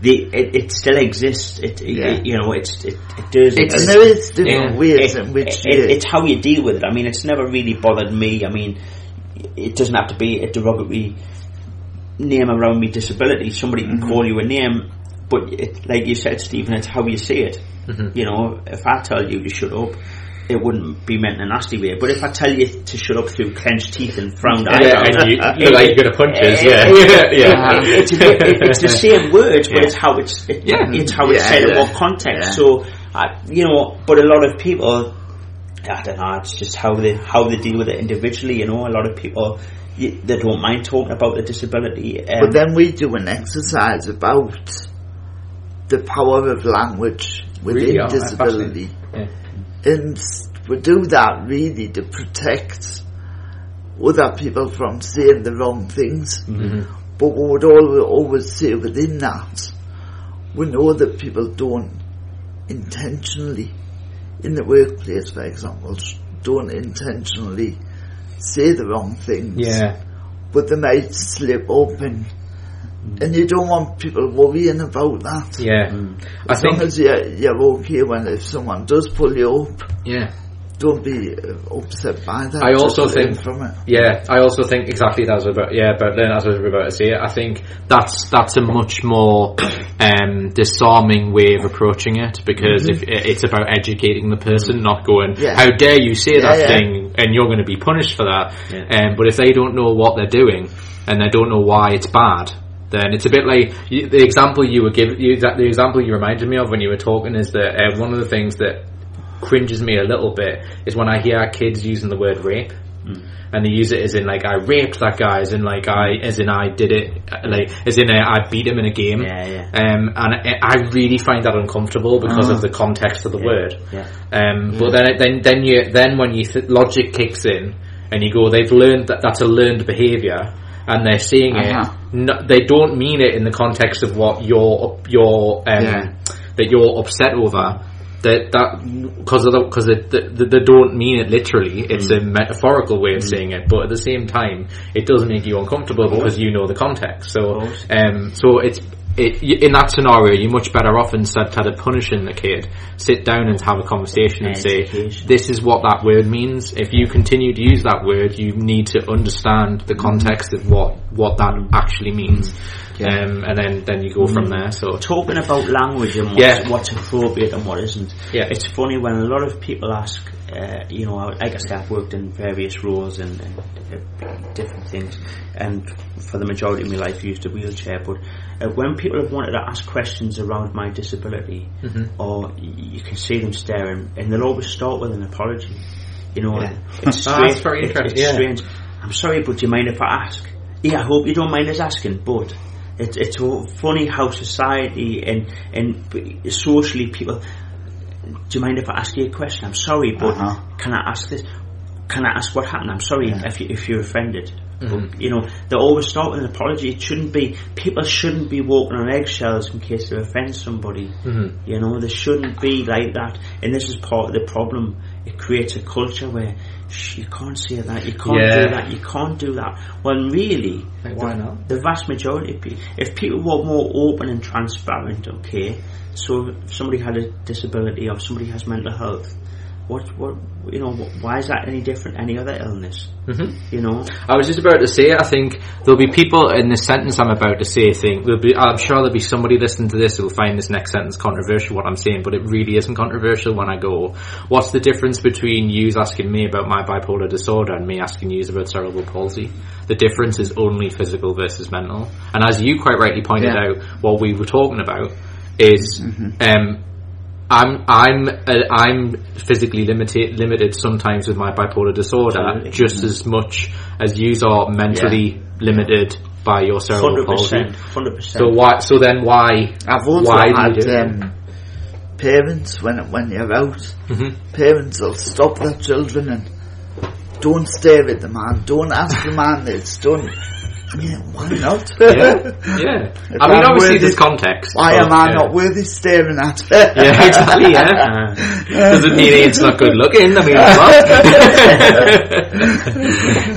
the it, it still exists. It, Yeah. it- you know it's it, it does. and exist. there is different Yeah. ways in which it's how you deal with it. I mean, it's never really bothered me. I mean, it doesn't have to be a derogatory name around me disability. Somebody can call you a name, but it, like you said, Stephen, it's how you say it. You know, if I tell you to shut up, it wouldn't be meant in a nasty way. But if I tell you to shut up through clenched teeth and frowned yeah, and you look like you're gonna punch us. Yeah, eh, yeah, it's, bit- it- it's the same words, but Yeah. it's how it's it, Yeah. it's how it's Yeah, said in yeah. what context. Yeah. So, I, you know, but a lot of people, I don't know, it's just how they how they deal with it individually. You know, a lot of people y- they don't mind talking about the disability. Um, But then we do an exercise about the power of language within Really? Disability. Yeah. And we do that really to protect other people from saying the wrong things. Mm-hmm. But we would always, always say within that, we know that people don't intentionally, in the workplace for example, don't intentionally say the wrong things yeah, but they might slip up and and you don't want people worrying about that. yeah. I As long think as you're, you're okay when if someone does pull you up, yeah. don't be uh, upset by that. I also learn think- from it. Yeah, I also think exactly that was about yeah, but then as I was about to say. I think that's that's a much more um, disarming way of approaching it because if it's about educating the person, not going, Mm-hmm. Yeah. "How dare you say Yeah, that yeah. thing?" and you're going to be punished for that. Yeah. Um, but if they don't know what they're doing and they don't know why it's bad. Then it's a bit like you, the example you were giving. You, the example you reminded me of when you were talking is that uh, one of the things that cringes me a little bit is when I hear kids using the word rape. And they use it as in like I raped that guy, as in like I, as in I did it, uh, like as in uh, I beat him in a game. Yeah, yeah. Um, and I, I really find that uncomfortable because of the context of the word. yeah. Um, but then, then, then you, then when you th- logic kicks in and you go, they've learned that that's a learned behaviour, and they're saying Uh-huh. it. No, they don't mean it in the context of what you're, you're, um, Yeah. that you're upset over. That that because of because they, they, they don't mean it literally. It's a metaphorical way of saying it, but at the same time, it does make you uncomfortable because you know the context. So, um, so it's it, in that scenario, you're much better off instead of punishing the kid. Sit down and have a conversation and say, "This is what that word means." If you continue to use that word, you need to understand the mm. context of what what that actually means, mm. um, and then then you go from mm. there. So, talking about language and what's, Yeah. what's appropriate and what isn't. Yeah. It's funny when a lot of people ask, uh, you know, like I say, I've worked in various roles and, and different things, and for the majority of my life, used a wheelchair. But uh, when people have wanted to ask questions around my disability, or you can see them staring, and they'll always start with an apology. You know, Yeah. it's strange. that's very interesting, It's yeah. strange. I'm sorry, but do you mind if I ask? Yeah, I hope you don't mind us asking, but it's it's funny how society and and socially people. Do you mind if I ask you a question? I'm sorry, but Uh-huh. can I ask this? can I ask what happened? I'm sorry Yeah. if, you, if you're offended. But, you know, they always start with an apology. It shouldn't be, people shouldn't be walking on eggshells in case they offend somebody. You know, they shouldn't be like that. And this is part of the problem. It creates a culture where "Shh, you can't say that, you can't Yeah. do that, you can't do that. Well, really, Like, why the, not? the vast majority of people, if people were more open and transparent, okay, so if somebody had a disability or somebody has mental health, what, what, you know, why is that any different any other illness? Mm-hmm. You know, I was just about to say, I think there'll be people in the sentence I'm about to say think, there'll be, I'm sure there'll be somebody listening to this who will find this next sentence controversial, what I'm saying, but it really isn't controversial when I go, what's the difference between you asking me about my bipolar disorder and me asking you about cerebral palsy? The difference is only physical versus mental. And as you quite rightly pointed Yeah. out, what we were talking about is, um, I'm I'm uh, I'm physically limited limited sometimes with my bipolar disorder Absolutely. just as much as you are mentally limited by your cerebral hundred palsy. hundred percent. So why? So then why? I've also why do had um, parents when when you're out, Mm-hmm. parents will stop their children and don't stare at the man, don't ask the man this, don't. Yeah, why not? Yeah, yeah. If I mean, I'm obviously worthy- there's context. Why but, am I yeah. not worthy staring at? Yeah, exactly. Yeah, doesn't mean it's not good looking. I mean, what?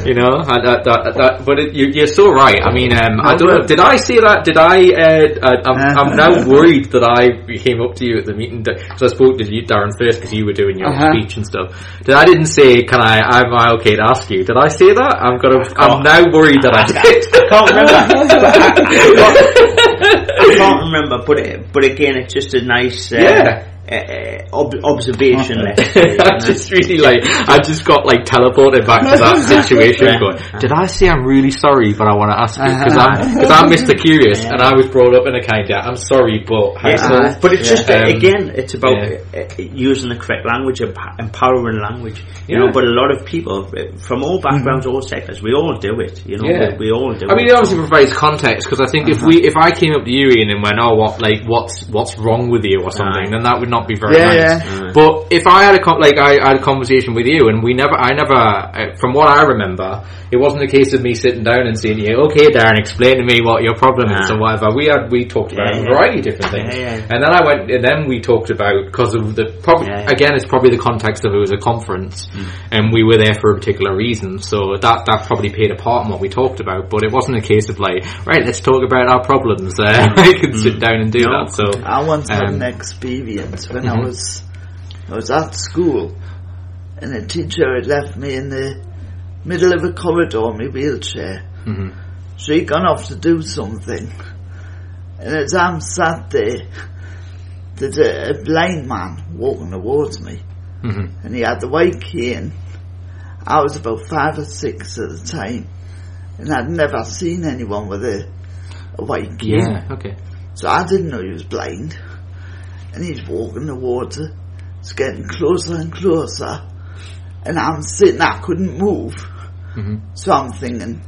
you know, I, that, that, that, but it, you, you're so right. I mean, um, I don't know. Did I say that? Did I? Uh, uh, I'm, I'm now worried that I came up to you at the meeting because I spoke to you, Darren, first because you were doing your Uh-huh. speech and stuff. Did I didn't say? Can I? Am I okay to ask you? Did I say that? I'm gonna. I'm now worried that I did. I can't remember. I can't remember, but it, but again, it's just a nice uh, Yeah. Uh, uh, ob- observation. let's say, I you just really like I just got like teleported back to that situation. Yeah. Going, did I say I'm really sorry, but I want to ask you because Uh-huh. I'm because I'm Mr. Curious and I was brought up in a kind of I'm sorry, but Yeah, so?" but it's just Um, again, it's about yeah. uh, using the correct language, empowering language. You Yeah. know, but a lot of people uh, from all backgrounds, all sectors, we all do it. You know, Yeah. we, we all do it. I mean, it. it obviously provides context because I think if we if I came up to you Ian and went, "Oh, what like what's what's wrong with you" or something, Aye. then that would not be very Yeah, nice. yeah. But if I had a con- like I, I had a conversation with you and we never, I never, uh, from what I remember, it wasn't a case of me sitting down and saying, to you, "Okay, Darren, explain to me what your problem is Nah. or whatever." We had we talked about Yeah, a yeah. variety of different things, Yeah, yeah. and then I went and then we talked about because of the probably Yeah, yeah. again it's probably the context of it was a conference and we were there for a particular reason, so that that probably played a part in what we talked about. But it wasn't a case of like, right, let's talk about our problems. Uh, I can sit down and do No. that. So I once had Um, an experience when mhm. I was I was at school and a teacher had left me in the middle of a corridor in my wheelchair. Mhm. She'd gone off to do something. And as I'm sat there, there's a, a blind man walking towards me. Mhm. And he had the white cane. I was about five or six at the time. And I'd never seen anyone with a, a white cane. yeah, okay. So I didn't know he was blind. And he's walking towards her. It's getting closer and closer. And I'm sitting, I couldn't move. Mhm. So I'm thinking,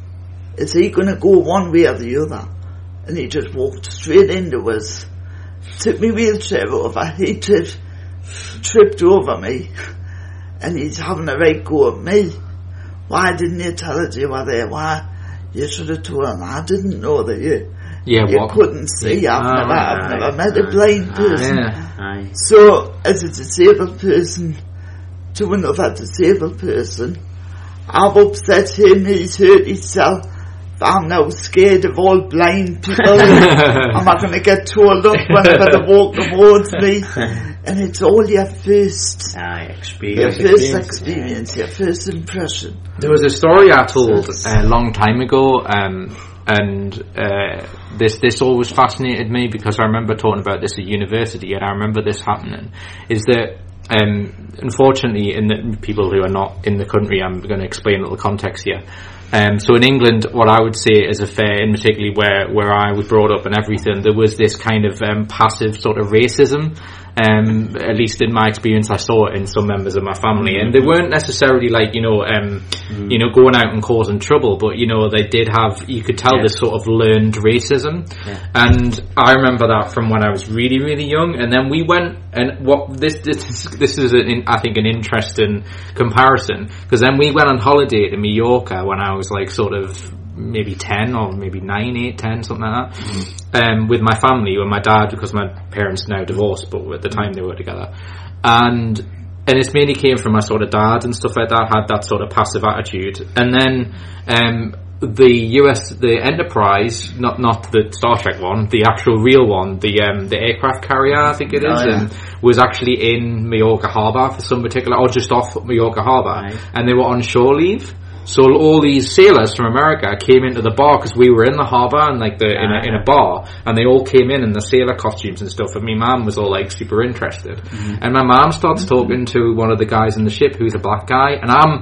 is he going to go one way or the other? And he just walked straight into us. Took me wheelchair over. He just tripped over me. And he's having a right go at me. Why didn't you tell us you were there? Why? You should have told him. I didn't know that you Yeah, you what? couldn't see. I've Ah, never, I've never met a blind ah, person. Yeah. So, as a disabled person to another disabled person, I've upset him. He's hurt himself. I'm now scared of all blind people. I'm I going to get told up whenever they walk towards me? And it's all your first, Aye, your experience. first experience, your first impression. There was a story I told a long time ago, um, and uh, this this always fascinated me because I remember talking about this at university, and I remember this happening. Is that um, unfortunately, in the people who are not in the country, I'm going to explain a little context here. Um, so in England, what I would say is a fair, and particularly where, where I was brought up and everything, there was this kind of um, passive sort of racism Um, at least in my experience, I saw it in some members of my family, and they weren't necessarily like you know, um, you know, going out and causing trouble, but you know, they did have. You could tell Yeah. this sort of learned racism, and I remember that from when I was really, really young. And then we went, and what this this is, this is an, I think an interesting comparison because then we went on holiday to Mallorca when I was like sort of maybe 10 or maybe 9, 8, 10, something like that, um, with my family, with my dad, because my parents now divorced, but at the time they were together. And, and it's mainly came from my sort of dad and stuff like that, had that sort of passive attitude. And then, um, the US, the Enterprise, not not the Star Trek one, the actual real one, the um, the aircraft carrier, I think it is, Oh, yeah. um, was actually in Mallorca Harbour for some particular, or just off Mallorca Harbour, Right. and they were on shore leave. So all these sailors from America came into the bar because we were in the harbour and like the in a, in a ah. bar, and they all came in in the sailor costumes and stuff. And my mum was all like super interested, mm-hmm. and my mum starts mm-hmm. talking to one of the guys in the ship who's a black guy, and I'm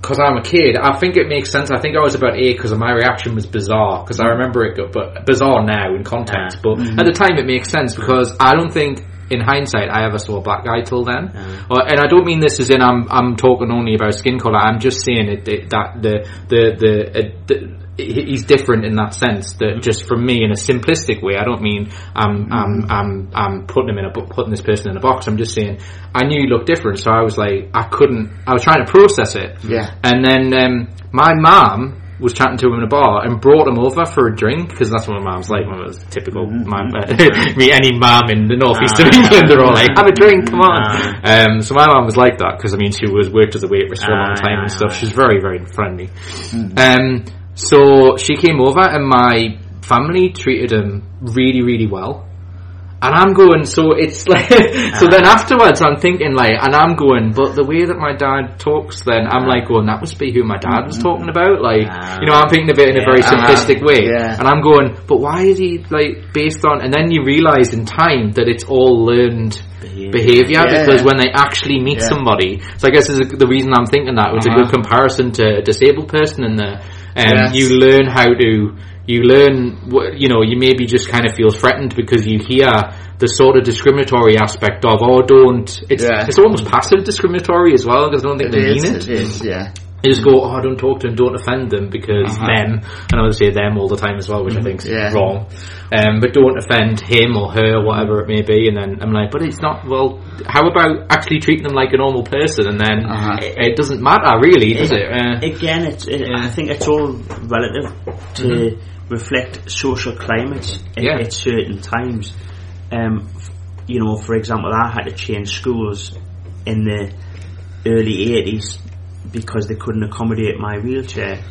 because I'm a kid, I think it makes sense. I think I was about eight because my reaction was bizarre because I mm. remember it, but bizarre now in context. But mm-hmm. at the time, it makes sense because I don't think, in hindsight, I ever saw a black guy till then. Or, and I don't mean this as in I'm I'm talking only about skin color. I'm just saying it, it that the the the. Uh, the He's different in that sense. That just from me, in a simplistic way, I don't mean I'm I'm I'm I'm putting him in a putting this person in a box. I'm just saying I knew he looked different, so I was like I couldn't. I was trying to process it. Yeah. And then um, my mom was chatting to him in a bar and brought him over for a drink because that's what my mom's like. My mom's typical mom. Uh, me, any mom in the northeast of Ah. England, they're all like, "Have a drink, come on." Ah. Um, so my mom was like that because I mean she was worked as a waitress for a long Ah, time and stuff. She's very very friendly. Um, so she came over and my family treated him really really well. And I'm going, so it's like, so then uh-huh. afterwards I'm thinking like, and I'm going, but the way that my dad talks then, I'm uh-huh. like going, that must be who my dad was mm-hmm. talking about, like, you know, I'm ah. thinking of it in a very Yeah. Uh-huh. simplistic way. Yeah. And I'm going, but why is he like based on, and then you realise in time that it's all learned Behaviour. behaviour Yeah. because when they actually meet Yeah. somebody, so I guess is the reason I'm thinking that It's a Uh-huh. good comparison to a disabled person in there. Um, Yes. You learn how to, you learn, you know, you maybe just kind of feel threatened because you hear the sort of discriminatory aspect of, oh, don't, it's, Yeah. it's almost passive discriminatory as well because I don't think It they is, mean it is, yeah. They just go, oh, don't talk to them, don't offend them because Uh-huh. them. And I would say them all the time as well, which I think's Yeah. wrong. Um, but don't offend him or her, whatever it may be. And then I'm like, but it's not. Well, how about actually treating them like a normal person? And then Uh-huh. it, it doesn't matter really, does it? Uh, Again, it's, it, I think it's all relative to reflect social climates at, Yeah. at certain times. Um, you know, for example, I had to change schools in the early 80s because they couldn't accommodate my wheelchair.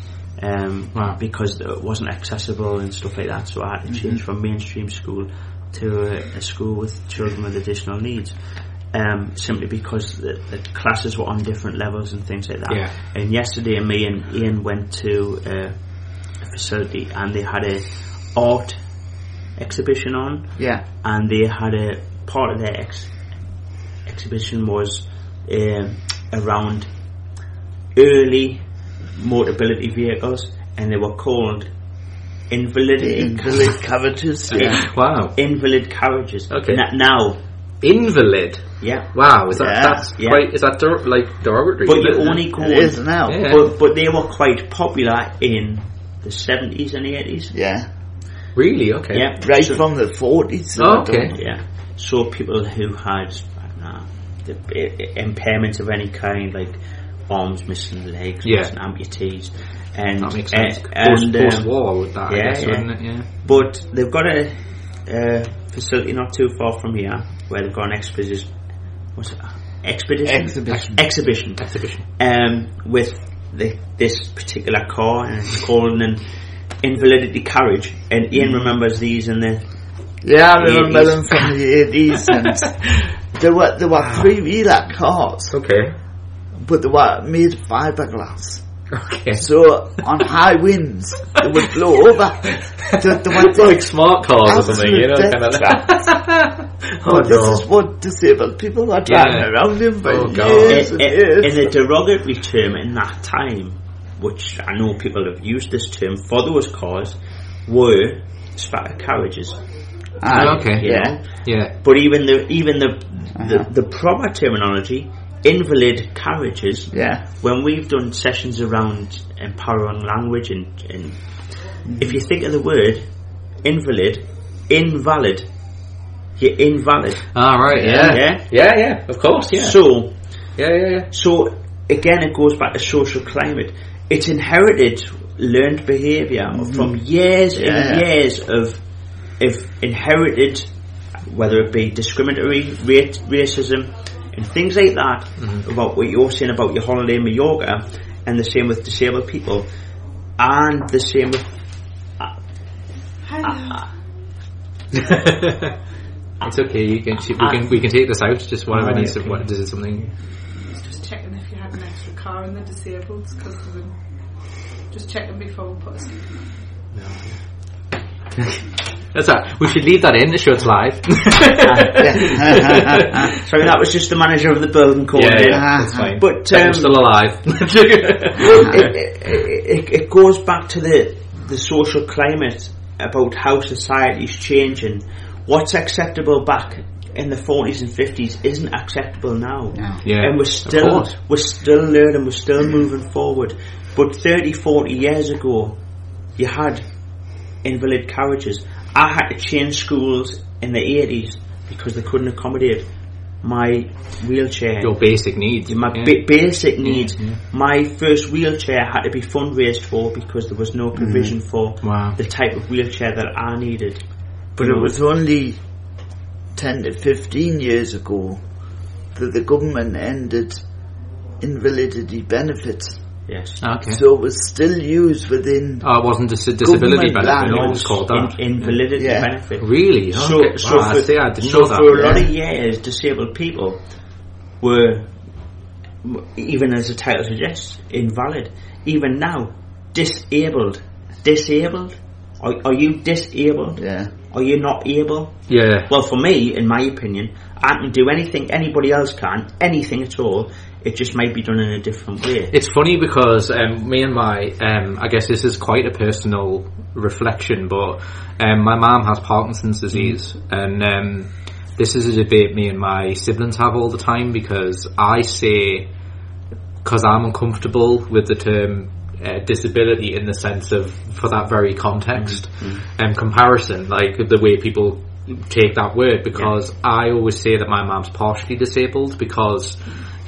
Um, Wow. because it wasn't accessible and stuff like that, so I had to change from mainstream school to a, a school with children with additional needs. Um, simply because the, the classes were on different levels and things like that. Yeah. And yesterday, me and Ian went to uh, a facility and they had a art exhibition on, Yeah. and they had a part of their ex- exhibition was um, around early mobility vehicles, and they were called invalidity Invalid carriages, yeah. wow, invalid carriages. Okay. Na- now, invalid. yeah, Wow, is that Yeah. that's Yeah. quite? Is that der- like derogatory? but you only go It is now. Yeah. but but they were quite popular in the seventies and eighties. Yeah. really okay. Yeah, Right So- from the 40s. Oh, okay. Yeah. So people who had know, the, impairments of any kind, like arms missing, legs Yeah. missing, amputees, and That makes sense. uh, post, and, um, post war with that, I yeah, guess, yeah. wouldn't it? Yeah. but they've got a, a facility not too far from here where they've got an exposition. What's it? Expedition. Exhibition. Exhibition. Exhibition. Um, with the, this particular car and it's called an invalidity carriage. And Mm. Ian remembers these in the Yeah, I remember 80s. them from the 80s. And there were, there were three wheeler cars, Okay. But they were made of fiberglass. Okay. So on high winds, they would blow over. They, they were It's like smart cars or something, you know, Absolute kind of. death oh But this is what disabled people were driving Yeah. around in for Oh, God. years in, and in, years. in a derogatory term in that time, which I know people have used this term for those cars, were spacker carriages. Aye, okay. Yeah. know. Yeah. But even the even the, Uh-huh. the the proper terminology, invalid carriages. Yeah. When we've done sessions around empowering language and, and if you think of the word invalid, invalid, you're invalid. Ah, right. Yeah. Yeah. Yeah. Yeah. Of course. Yeah. So yeah. Yeah. Yeah. so again, it goes back to social climate. It's inherited learned behaviour from years Yeah. and years of of inherited, whether it be discriminatory ra- racism and things like that. About what you're saying about your holiday in Mallorca, and the same with disabled people, and the same with uh, uh, uh, it's okay. You can. We can. We can take this out. Just whatever Alright, needs. to okay. What this is something. Just checking if you had an extra car in the disabled because just checking before we put us. That's that. We should leave that in to show it's live. so that was just the manager of the building code. yeah. Yeah. That's fine. But Check we're um, still alive. it, it, it, it goes back to the the social climate about how society's changing. What's acceptable back in the forties and fifties isn't acceptable now. yeah. And we're still we're still learning, we're still moving forward. But 30, 40 years ago, you had invalid carriages. I had to change schools in the eighties because they couldn't accommodate my wheelchair Your basic needs. my yeah. ba- basic needs. My first wheelchair had to be fundraised for because there was no mm. provision for Wow. the type of wheelchair that I needed. But it was only 10 to 15 years ago that the government ended invalidity benefits. Yes. Okay. So it was still used within. oh, it wasn't dis- disability benefit. No, it was called that. In, invalidity Yeah. benefit. Really? So, Okay. so, Wow, for, see, I didn't so know that. for a lot of years, disabled people were, even as the title suggests, invalid. Even now, disabled. Disabled? Are, are you disabled? Yeah. Are you not able? Yeah. Well, for me, in my opinion, I can do anything anybody else can, anything at all. It just might be done in a different way. It's funny because um, me and my, um, I guess this is quite a personal reflection, but um, my mum has Parkinson's disease, and um, this is a debate me and my siblings have all the time because I say, because I'm uncomfortable with the term uh, disability in the sense of, for that very context and comparison, like the way people take that word, because I always say that my mum's partially disabled because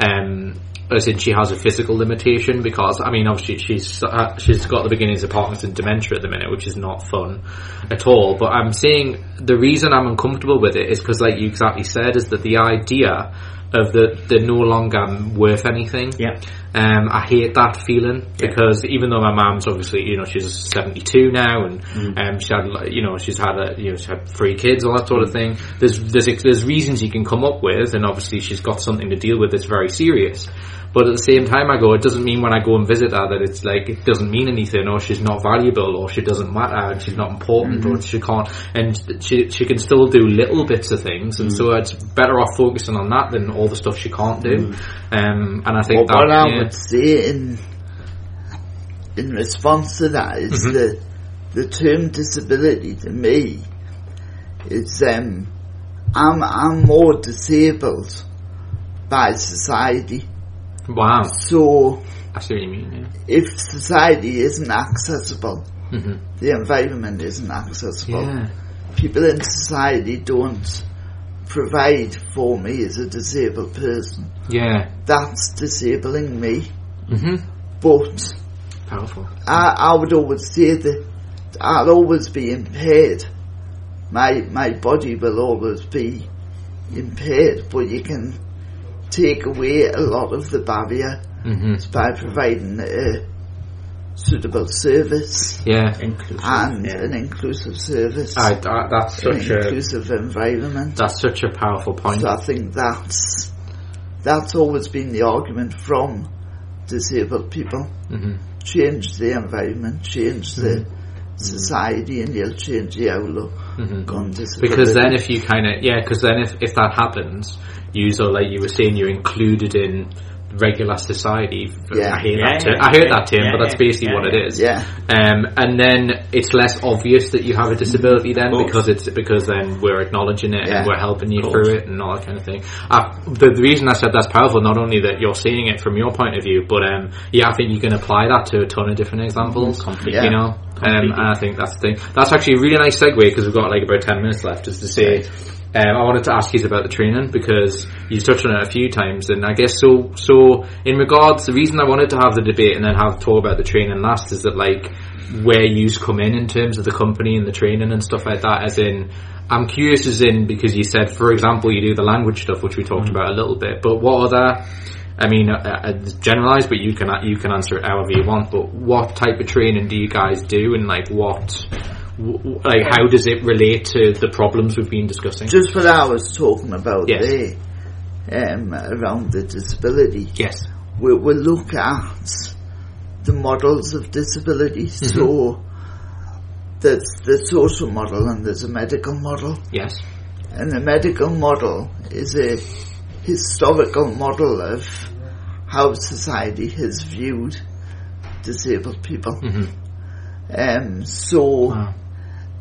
um, as in she has a physical limitation because I mean obviously she's uh, she's got the beginnings of Parkinson's dementia at the minute which is not fun at all. But I'm saying the reason I'm uncomfortable with it is because like you exactly said is that the idea of the they're no longer worth anything Yeah. um, I hate that feeling because even though my mum's obviously, you know, she's 72 now and um, she had, you know, she's had, a, you know, she had three kids, all that sort of thing. There's, there's, there's reasons you can come up with and obviously she's got something to deal with that's very serious. But at the same time I go, it doesn't mean when I go and visit her that it's like, it doesn't mean anything or she's not valuable or she doesn't matter and she's not important or she can't, and she, she can still do little bits of things and so it's better off focusing on that than all the stuff she can't do. Um, and I think But that, what I yeah. would say in in response to that is Mhm. the the term disability to me is um I'm I'm more disabled by society. Wow, So I see what you mean. if society isn't accessible, Yeah. hmm the environment isn't accessible. Yeah. People in society don't provide for me as a disabled person. Yeah. That's disabling me. hmm But Powerful. I, I would always say that I'll always be impaired. My my body will always be impaired, but you can take away a lot of the barrier hmm by providing a suitable service Yeah. Inclusive. and yeah. an inclusive service, I, I, that's an such a inclusive environment. that's such a powerful point. So I think that's that's always been the argument from disabled people. hmm Change the environment, change the society, and you'll change the outlook hmm on disability. Because then, if you kind of yeah, because then if if that happens, you so like you were saying, you're included in regular society. Yeah. I hate Yeah, that term. yeah, I hate that term, yeah, but that's basically yeah, what it is. Yeah. Um, and then it's less obvious that you have a disability then because it's because then we're acknowledging it Yeah. and we're helping you through it and all that kind of thing. Uh, the, the reason I said that's powerful, not only that you're seeing it from your point of view, but um, yeah, I think you can apply that to a ton of different examples. Completely. Yeah. You know, um, and I think that's the thing. That's actually a really nice segue because we've got like about ten minutes left. just to say, um, I wanted to ask you about the training because you touched on it a few times, and I guess so. So, in regards, the reason I wanted to have the debate and then have talk about the training last is that like where yous come in in terms of the company and the training and stuff like that. As in, I'm curious as in because you said, for example, you do the language stuff, which we talked about a little bit, but what other I mean, uh, uh, generalized, but you can you can answer it however you want. But what type of training do you guys do, and like what, w- like how does it relate to the problems we've been discussing? Just what I was talking about Yes. there, um, around the disability, yes. we will look at the models of disability. So there's the social model and there's a medical model. Yes. And the medical model is a historical model of how society has viewed disabled people. Um, so Wow.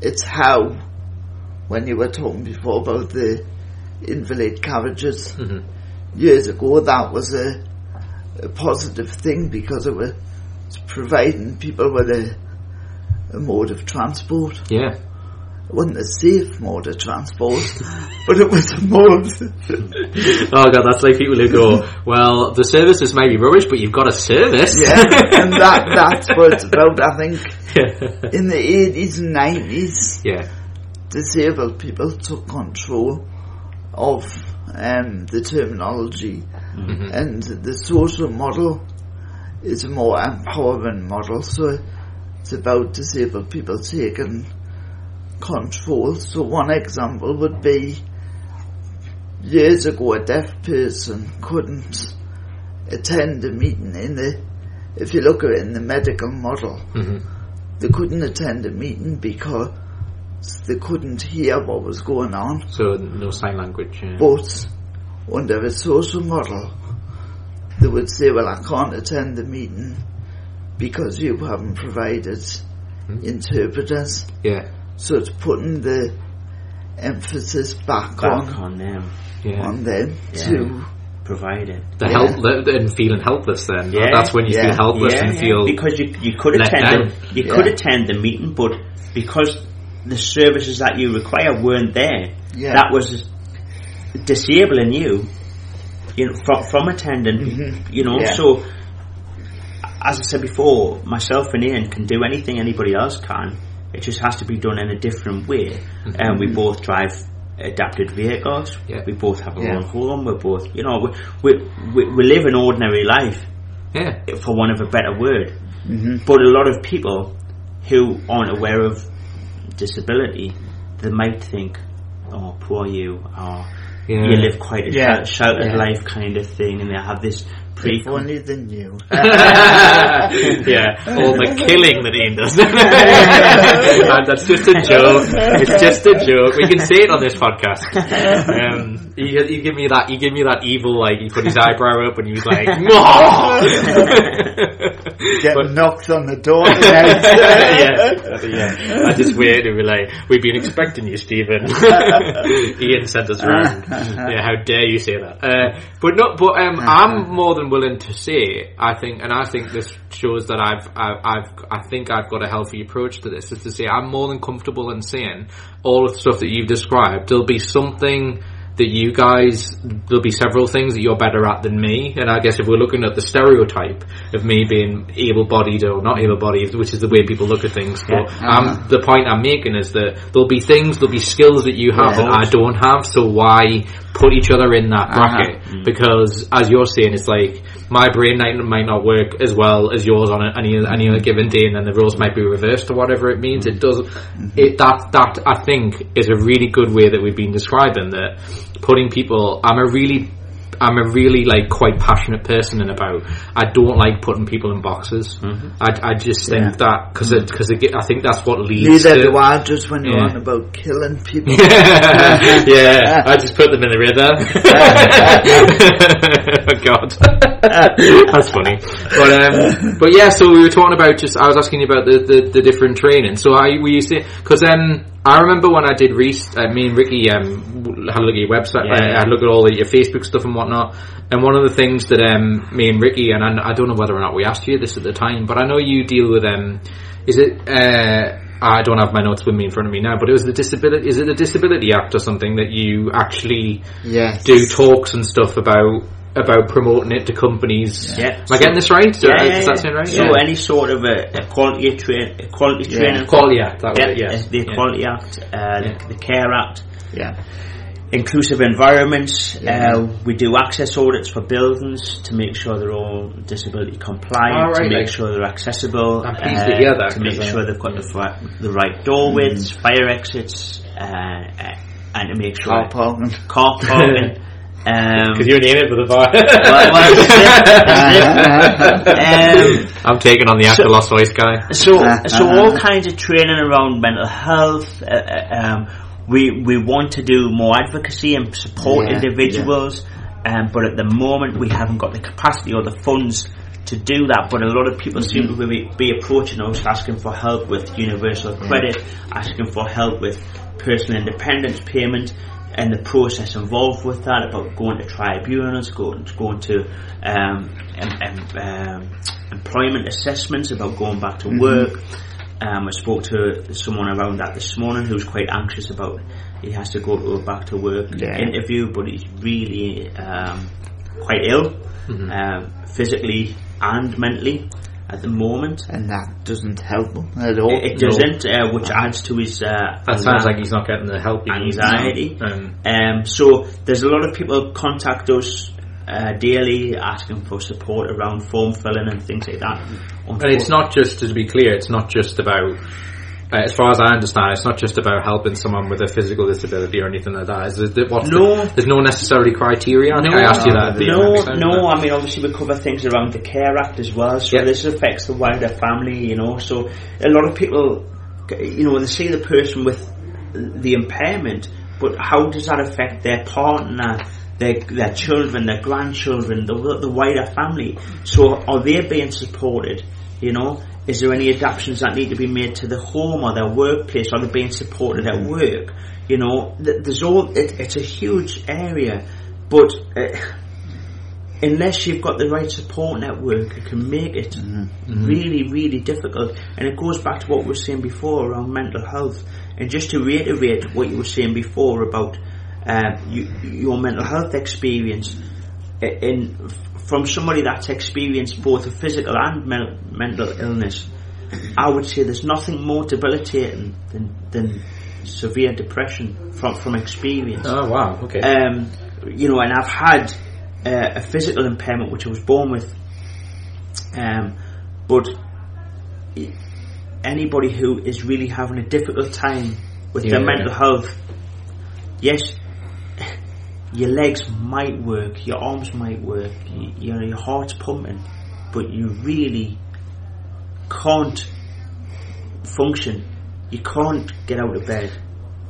It's how, when you were talking before about the invalid carriages, Mhm. years ago that was a, a positive thing because it was providing people with a, a mode of transport. Yeah. It wasn't a safe mode of transport, but it was a mode. Oh god, that's like people who go, well, the services may be rubbish, but you've got a service. yeah, and that that's what it's about. I think in the eighties and nineties, yeah. disabled people took control of um, the terminology, and the social model is a more empowering model. So it's about disabled people taking control. So one example would be years ago, a deaf person couldn't attend a meeting in the. If you look at it in the medical model, Mhm. they couldn't attend a meeting because they couldn't hear what was going on. So no sign language. Yeah. But under a social model, they would say, well, I can't attend the meeting because you haven't provided interpreters. yeah. So it's putting the emphasis back, Back on, on them. Yeah. on them Yeah. to, Provide it. The Yeah. help the, and feeling helpless. Then Yeah. that's when you Yeah. feel helpless yeah, and feel because you you could let attend the, you Yeah. could attend the meeting, but because the services that you require weren't there, Yeah. that was disabling you, you know, from from attending. Mhm. You know, Yeah. so as I said before, myself and Ian can do anything anybody else can. It just has to be done in a different way. And we both drive adapted vehicles. Yeah. We both have our Yeah. own home. We're both, you know, we, we, we, we live an ordinary life yeah. for want of a better word. Mm-hmm. But a lot of people who aren't aware of disability, they might think, "Oh, poor you," or Yeah. "You live quite a Yeah. shel- sheltered Yeah. life," kind of thing, and they have this pre. if only they yeah, all the killing that Ian does. and that's just a joke. It's just a joke. We can say it on this podcast. Um, you, you give me that. You give me that evil. Like he put his eyebrow up and he was like, Get But- knocked on the door yeah, yeah. I just waited and be like, we've been expecting you, Stephen. Ian sent us around. Yeah, how dare you say that? Uh, but no, but um, I'm more than willing to say, I think, and I think this shows that I've, I've, I've, I think I've got a healthy approach to this. Is to say, I'm more than comfortable in saying all of the stuff that you've described. There'll be something that you guys, there'll be several things that you're better at than me. And I guess if we're looking at the stereotype of me being able-bodied or not able-bodied, which is the way people look at things, but um, the point I'm making is that there'll be things, there'll be skills that you have Yeah. that I don't have. So why put each other in that bracket? Mm. Because as you're saying, it's like my brain might, might not work as well as yours on any any other given day, and then the roles might be reversed or whatever it means. It does. It that that I think is a really good way that we've been describing that putting people. I'm a really I'm a really like quite passionate person and about. I don't like putting people in boxes. Mm-hmm. I, I just think Yeah. that because because I think that's what leads. Neither to, do I, just when you're Yeah. on about killing people. yeah, I just put them in the river. oh God. That's funny. But um, but yeah, so we were talking about just. I was asking you about the the, the different training. So how were you saying? Because um, I remember when I did Reese, uh, me and Ricky um had a look at your website, Yeah. uh, had a look at all the, your Facebook stuff and whatnot. And one of the things that um me and Ricky and I, I don't know whether or not we asked you this at the time, but I know you deal with um. Is it? Uh, I don't have my notes with me in front of me now, but it was the disability. Is it the Disability Act or something that you actually Yes. do talks and stuff about about promoting it to companies. Yeah. Am I getting this right? Yeah, Uh, yeah, Does that yeah. sound right? So yeah. any sort of a, a quality train, a quality Yeah. training, Quality Act, that yeah, yes. uh, the Yeah. Equality Act, uh, the, the Care Act, Yeah. inclusive environments. Yeah. Uh, we do access audits for buildings to make sure they're all disability compliant, All right, to make like- sure they're accessible, uh, I'm pleased to hear that, to make 'cause, uh, sure they've got the, fi- the right door widths, fire exits, uh, uh, and to make sure Car parking. car parking. Um, Because you're in it with the bar. well, well, that's it. Um, I'm taking on the After Lost Voice guy. so, Uh, so uh, all kinds of training around mental health. Uh, uh, um, we we want to do more advocacy and support Yeah, individuals, um, but at the moment we haven't got the capacity or the funds to do that. But a lot of people seem to be, be approaching us asking for help with universal credit, asking for help with personal independence payment. And the process involved with that, about going to tribunals, going going to um, em, em, um, employment assessments, about going back to work, um, I spoke to someone around that this morning who's quite anxious about he has to go to a back to work Yeah. interview, but he's really um, quite ill, Mm-hmm. um, physically and mentally at the moment. And that doesn't help him at all. It, it doesn't, uh, which adds to his uh, That sounds like he's not getting the help he anxiety. Um, Um, so there's a lot of people contact us uh, daily asking for support around form filling and things like that. and it's not just, to be clear, it's not just about, uh, as far as I understand, it's not just about helping someone with a physical disability or anything like that. Is what's No. The, there's no necessarily criteria. I I asked you that. at No, no. I mean, obviously we cover things around the Care Act as well, so Yeah. this affects the wider family. You know, so a lot of people, you know, when they see the person with the impairment, but how does that affect their partner? Their, their children, their grandchildren, the, the wider family. So are they being supported? You know, is there any adaptations that need to be made to the home or their workplace? Are they being supported at work? You know, there's all. It, it's a huge area, but uh, unless you've got the right support network, it can make it really, really difficult. And it goes back to what we were saying before around mental health. And just to reiterate what you were saying before about uh, you, your mental health experience, in from somebody that's experienced both a physical and men- mental illness, I would say there's nothing more debilitating than, than severe depression from from experience Oh, wow, okay. um, you know, and I've had uh, a physical impairment which I was born with. Um, but anybody who is really having a difficult time with their Yeah. mental health, yes, your legs might work, your arms might work, you, you know, your heart's pumping, but you really can't function. You can't get out of bed.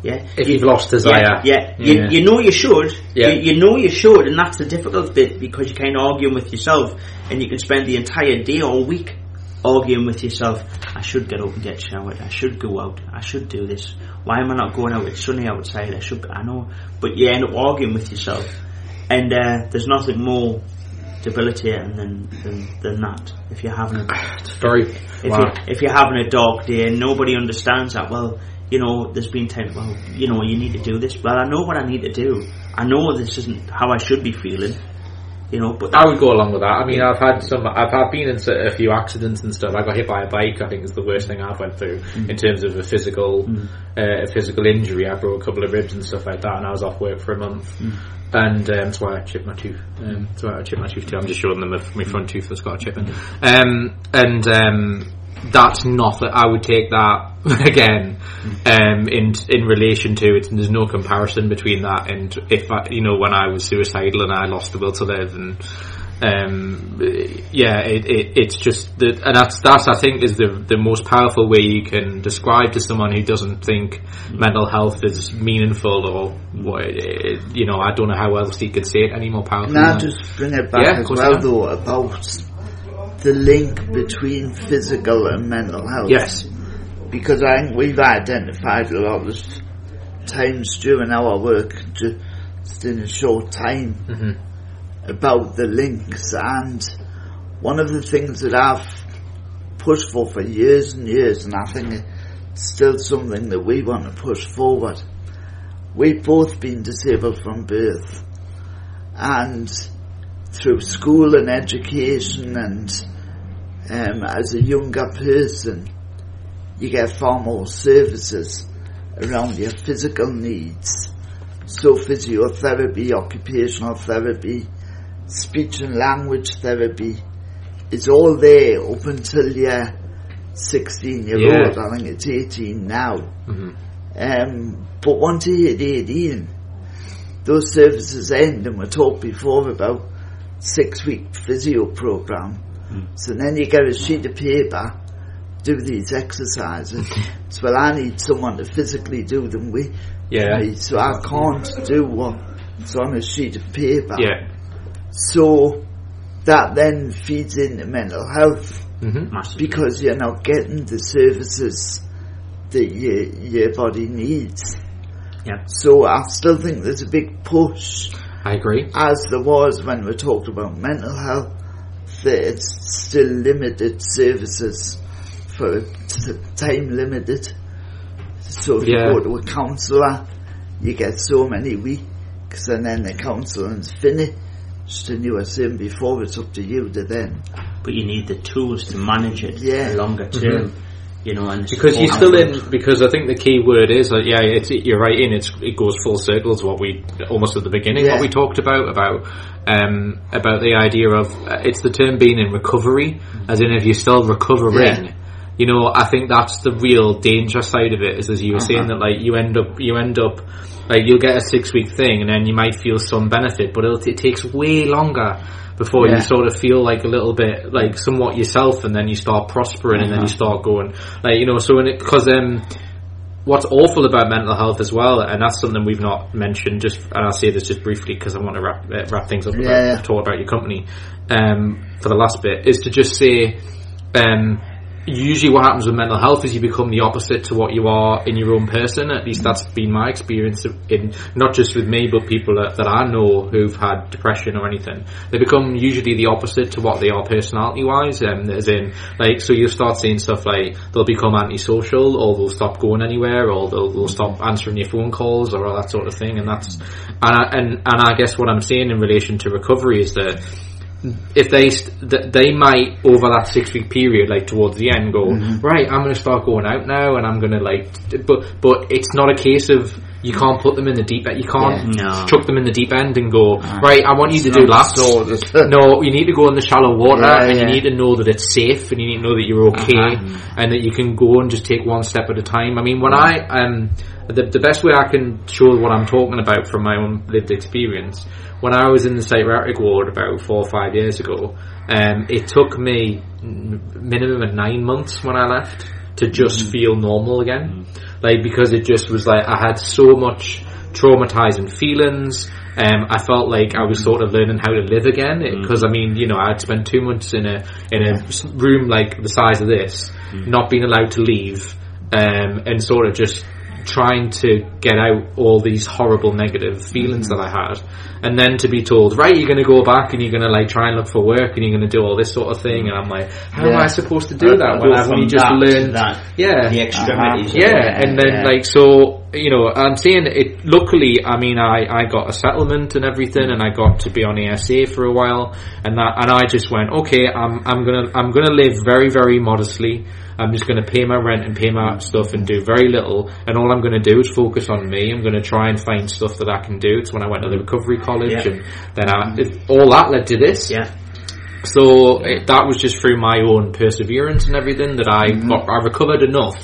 Yeah, if You- you've lost desire. yeah, yeah. Yeah. You, you know you should. Yeah. You, you know you should, and that's the difficult bit because you're kind of arguing with yourself, and you can spend the entire day or week arguing with yourself. I should get up and get showered. I should go out. I should do this. Why am I not going out? It's sunny outside. I should. I know, but you end up arguing with yourself, and uh, there's nothing more debilitating than, than than that. If you're having a It's very, if wow. you if you're having a dark day and nobody understands that, well, you know, there's been times, well, you know, you need to do this. Well, I know what I need to do. I know this isn't how I should be feeling. You know, but I would go along with that. I mean, I've had some. I've, I've been in a few accidents and stuff. I got hit by a bike. I think is the worst thing I've went through in terms of a physical, uh, a physical injury. I broke a couple of ribs and stuff like that, and I was off work for a month. And um, that's why I chipped my tooth. Um, that's why I chipped my tooth too. I'm just showing them if my front tooth that's got a chip in. Um, and um, that's not that I would take that again um, in in relation to it. There's no comparison between that and if I, you know when I was suicidal and I lost the will to live and um, yeah, it, it, it's just that, and that's that's I think is the the most powerful way you can describe to someone who doesn't think mental health is meaningful or what you know. I don't know how else you could say it any more powerfully. Now than- just bring it back Yeah, as well though about the link between physical and mental health. yes, Because I think we've identified a lot of times during our work, just in a short time, Mm-hmm. about the links. And one of the things that I've pushed for for years and years, and I think it's still something that we want to push forward. We've both been disabled from birth, and through school and education, and um, as a younger person, you get far more services around your physical needs. So physiotherapy, occupational therapy, speech and language therapy is all there up until you're 16 year Yeah. old. I think it's 18 now. Um, but once you hit 18, those services end and we talked before about six week physio program. So then you get a sheet of paper, do these exercises. so well I need someone to physically do them with yeah, me, so I can't do what's on a sheet of paper. yeah, So that then feeds into mental health mm-hmm. Because you're not getting the services that your your body needs. Yeah. So I still think there's a big push, I agree. as there was when we talked about mental health, that it's still limited services for time limited. So if Yeah. you go to a counsellor, you get so many weeks, and then the counselling's finished. And you were saying before, it's up to you to then. but you need the tools to manage it Yeah. longer term. Mm-hmm. You know, and Because you're still in. Because I think the key word is, like, yeah, it's, you're right in. It's it goes full circle to what we almost at the beginning Yeah. what we talked about about um, about the idea of uh, it's the term being in recovery, as in if you're still recovering. Yeah. You know, I think that's the real danger side of it. Is as you were saying Uh-huh. that like you end up you end up like you'll get a six week thing and then you might feel some benefit, but it'll, it takes way longer before Yeah. you sort of feel like a little bit like somewhat yourself, and then you start prospering, and then you Uh-huh. start going like you know. So in it because um, what's awful about mental health as well, and that's something we've not mentioned. Just and I'll say this just briefly because I want to wrap uh, wrap things up. About, Yeah, yeah. Talk about your company um, for the last bit is to just say. Um, Usually, what happens with mental health is you become the opposite to what you are in your own person. At least that's been my experience in not just with me, but people that, that I know who've had depression or anything. They become usually the opposite to what they are personality wise. Um, as in, like, so you'll start seeing stuff like they'll become antisocial, or they'll stop going anywhere, or they'll, they'll stop answering your phone calls, or all that sort of thing. And that's and I, and and I guess what I'm saying in relation to recovery is that Mm-hmm. if they st- th- they might over that six week period, like towards the end, go mm-hmm. right. I'm going to start going out now, and I'm going to like, but but it's not a case of you can't put them in the deep end. You can't Yeah. No. chuck them in the deep end and go right. I want you to do laps. No, you need to go in the shallow water, Yeah, and you need to know that it's safe, and you need to know that you're okay, and that you can go and just take one step at a time. I mean, when I um, the the best way I can show what I'm talking about from my own lived experience, when I was in the psychiatric ward about four or five years ago, um, it took me minimum of nine months when I left to just mm. feel normal again, mm. like because it just was like I had so much traumatizing feelings. Um, I felt like I was mm. sort of learning how to live again because I mean, you know, I'd spent two months in a in a room like the size of this, not being allowed to leave, um, and sort of just trying to get out all these horrible negative feelings that I had, and then to be told, right, you're going to go back and you're going to like try and look for work and you're going to do all this sort of thing, and I'm like, how am I supposed to do that when I've only just learned that, yeah, the extremities. of yeah, and then Yeah. like so, you know, I'm saying it. Luckily, I mean, I I got a settlement and everything, and I got to be on ESA for a while, and that, and I just went, okay, I'm I'm gonna I'm gonna live very very modestly. I'm just gonna pay my rent and pay my stuff and do very little, and all I'm gonna do is focus on me. I'm gonna try and find stuff that I can do. It's when I went to the recovery college, Yeah. and then I, it, all that led to this. yeah, So it, that was just through my own perseverance and everything that I mm-hmm. got, I recovered enough.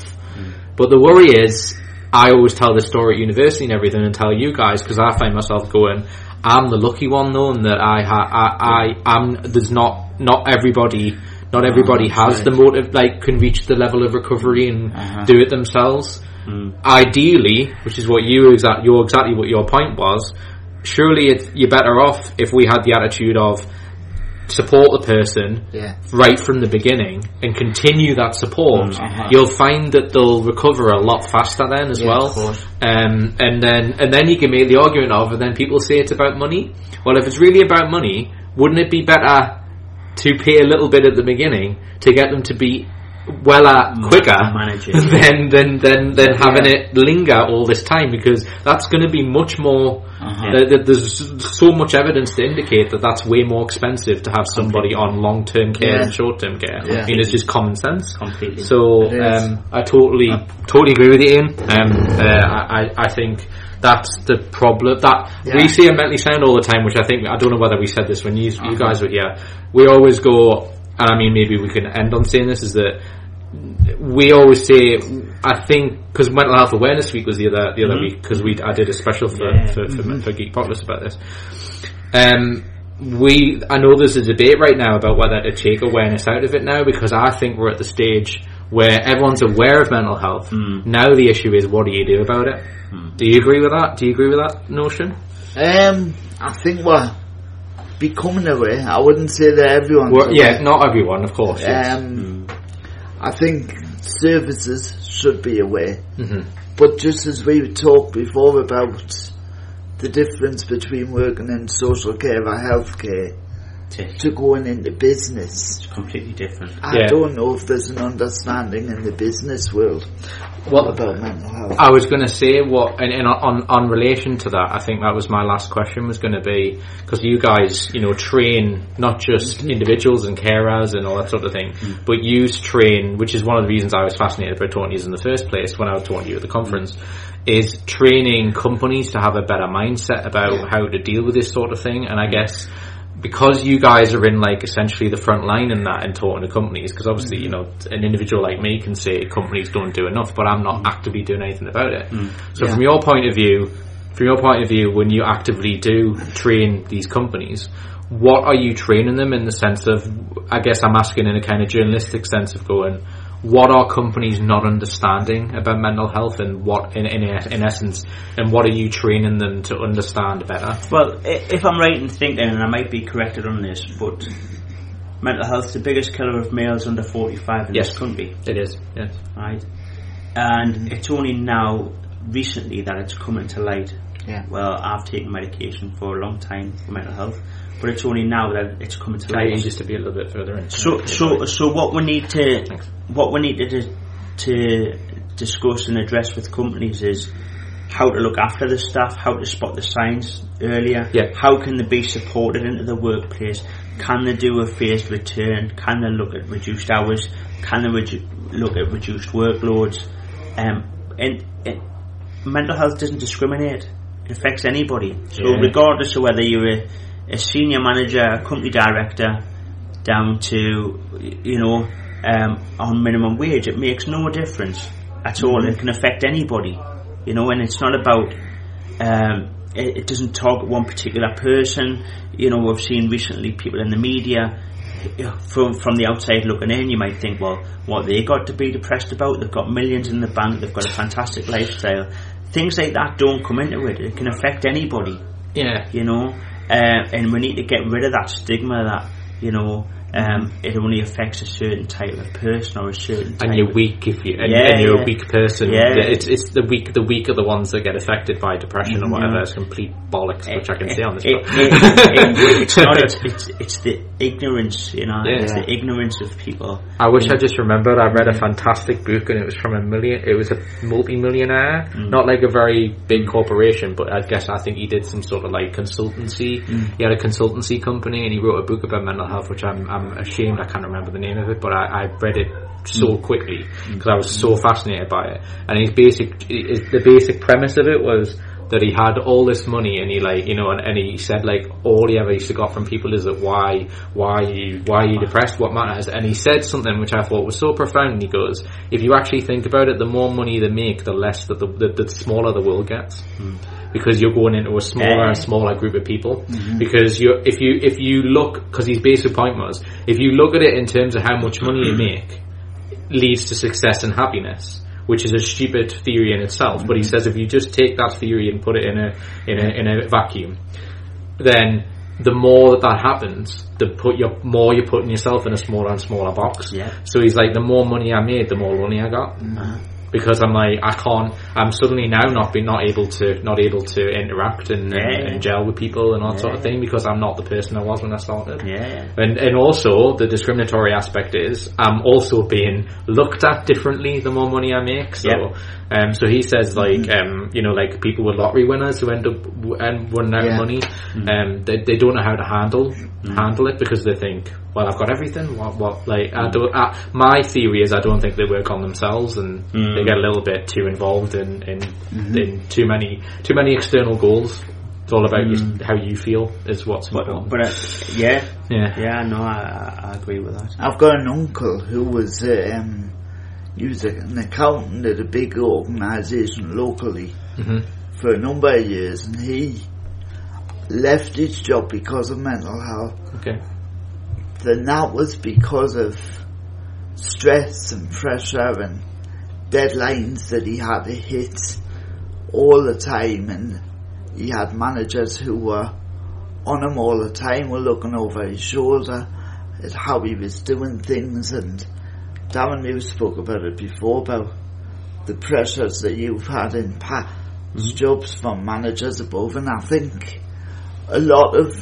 But the worry is, I always tell this story at university and everything, and tell you guys because I find myself going, I'm the lucky one though, and that I ha- I I am there's not not everybody. Not everybody that's has the motive, like, can reach the level of recovery and Uh-huh. do it themselves. Mm. Ideally, which is what you exact, your exactly what your point was. Surely, it's, you're better off if we had the attitude of support the person Yeah. right from the beginning and continue that support, Mm, uh-huh. you'll find that they'll recover a lot faster then as Yeah, well. of course. Um, and then and then you can make the argument of, and then people say it's about money. Well, if it's really about money, wouldn't it be better to pay a little bit at the beginning to get them to be well at quicker manage it. than than than than having it linger all this time because that's going to be much more. Uh-huh. Uh, there's so much evidence to indicate that that's way more expensive to have somebody on long term care Yeah. than short term care. Yeah. I mean, it's just common sense. Completely. So um, I totally totally agree with you, Ian. Um, uh, I- I think that's the problem. That Yeah. we see a mentally sound all the time, which I think I don't know whether we said this when you you guys were here. We always go, and I mean maybe we can end on saying this is that we always say I think because mental health awareness week was the other the other Mhm. week because we I did a special for Yeah. for, for, for Geek Populous about this. Um, we I know there's a debate right now about whether to take awareness out of it now because I think we're at the stage where everyone's aware of mental health. Mm. Now the issue is what do you do about it? Do you agree with that? Do you agree with that notion? Um, I think we're becoming aware. I wouldn't say that everyone. Yeah, not everyone, of course. yes. Um, I think services should be aware. Mhm. But just as we talked before about the difference between working in social care or healthcare It's to going into business, It's completely different. I Yeah. don't know if there's an understanding in the business world Well, about mental health. I was going to say what, and, and on on relation to that, I think that was my last question was going to be because you guys, you know, train not just mm-hmm. individuals and carers and all that sort of thing, mm-hmm. but you train, which is one of the reasons I was fascinated by talking to you in the first place when I was talking to you at the conference, mm-hmm. is training companies to have a better mindset about how to deal with this sort of thing, and I guess because you guys are in like essentially the front line in that and talking to companies because obviously you know an individual like me can say companies don't do enough but I'm not actively doing anything about it mm. so Yeah. from your point of view from your point of view when you actively do train these companies what are you training them in the sense of I guess I'm asking in a kind of journalistic sense of going what are companies not understanding about mental health and what in, in, in essence and what are you training them to understand better Well, if I'm right in thinking, and I might be corrected on this, but mental health's the biggest killer of males under 45 in Yes. this country, it is yes right? And it's only now, recently, that it's coming to light. Yeah. Well, I've taken medication for a long time for mental health, but it's only now that it's coming to light. just to be a little bit further in? So, so, so what we need to, Thanks. what we need to, to discuss and address with companies is how to look after the staff, how to spot the signs earlier, Yeah. how can they be supported into the workplace, can they do a phased return, can they look at reduced hours, can they redu- look at reduced workloads, um, and, and mental health doesn't discriminate. It affects anybody. So Yeah. regardless of whether you're a, a senior manager, a company director, down to you know um, on minimum wage, it makes no difference at all. It can affect anybody, you know, and it's not about. Um, it, it doesn't target one particular person. You know, we've seen recently people in the media from from the outside looking in. You might think, well, what they got to be depressed about? They've got millions in the bank. They've got a fantastic lifestyle. Things like that don't come into it. It can affect anybody Yeah. you know, uh, and we need to get rid of that stigma that you know um, it only affects a certain type of person or a certain type And you're weak if you and, Yeah, and you're yeah. a weak person. Yeah. It's it's the weak the weak are the ones that get affected by depression or mm-hmm. whatever. Yeah. It's complete bollocks, which I can eh, say on this. It- it- it- it's not. It's, it's, it's the ignorance, you know. Yeah. It's the ignorance of people. I wish I just remembered. I read a fantastic book, and it was from a million. It was a multi-millionaire, Mm. not like a very big corporation, but I guess I think he did some sort of like consultancy. Mm. He had a consultancy company, and he wrote a book about mental health, which I'm I'm ashamed I can't remember the name of it, but I, I read it so Mm. quickly because I was so fascinated by it. And his basic, his, the basic premise of it was that he had all this money and he like you know and, and he said like all he ever used to got from people is that why why are you why are you depressed? What matters? And he said something which I thought was so profound. He goes if you actually think about it the more money they make the less that the, the, the smaller the world gets. Hmm. Because you're going into a smaller Yeah. and eh. smaller group of people. Mm-hmm. Because you, if you if you look, because his basic point was, if you look at it in terms of how much money you make, leads to success and happiness, which is a stupid theory in itself. But he mm-hmm. says if you just take that theory and put it in a in a in a vacuum, then the more that that happens, the put your more you're putting yourself in a smaller and smaller box. Yeah. So he's like, the more money I made, the more lonely I got. Mm-hmm. Because I'm like, I can't. I'm suddenly now not be not able to not able to interact and, Yeah, and, yeah. and gel with people and all that sort of thing because I'm not the person I was when I started. Yeah. And and also the discriminatory aspect is I'm also being looked at differently the more money I make. So um so he says like um you know like people with lottery winners who end up w- and running out Yeah. of money um they they don't know how to handle handle it because they think well I've got everything what what like I don't I, my theory is I don't think they work on themselves and they get a little bit too involved in in, in too many too many external goals. It's all about you, how you feel is what's important. but uh, yeah, yeah. yeah, no, I, I agree with that. I've got an uncle who was um, he was an accountant at a big organisation locally Mhm. for a number of years, and he left his job because of mental health. Okay. Then that was because of stress and pressure and deadlines that he had to hit all the time, and he had managers who were on him all the time, were looking over his shoulder at how he was doing things. And Darren, you spoke about it before about the pressures that you've had in past mm-hmm. jobs from managers above, and I think a lot of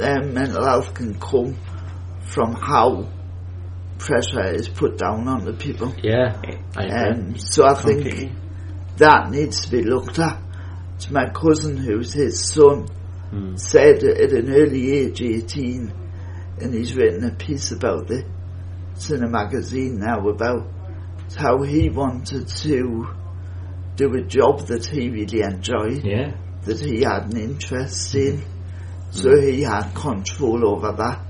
um, mental health can come from how pressure is put down on the people. Yeah, I agree. Um, so I think Completely. that needs to be looked at. It's my cousin who's his son said at an early age, 18, and he's written a piece about it. It's in a magazine now about how he wanted to do a job that he really enjoyed, yeah, that he had an interest in. So he had control over that.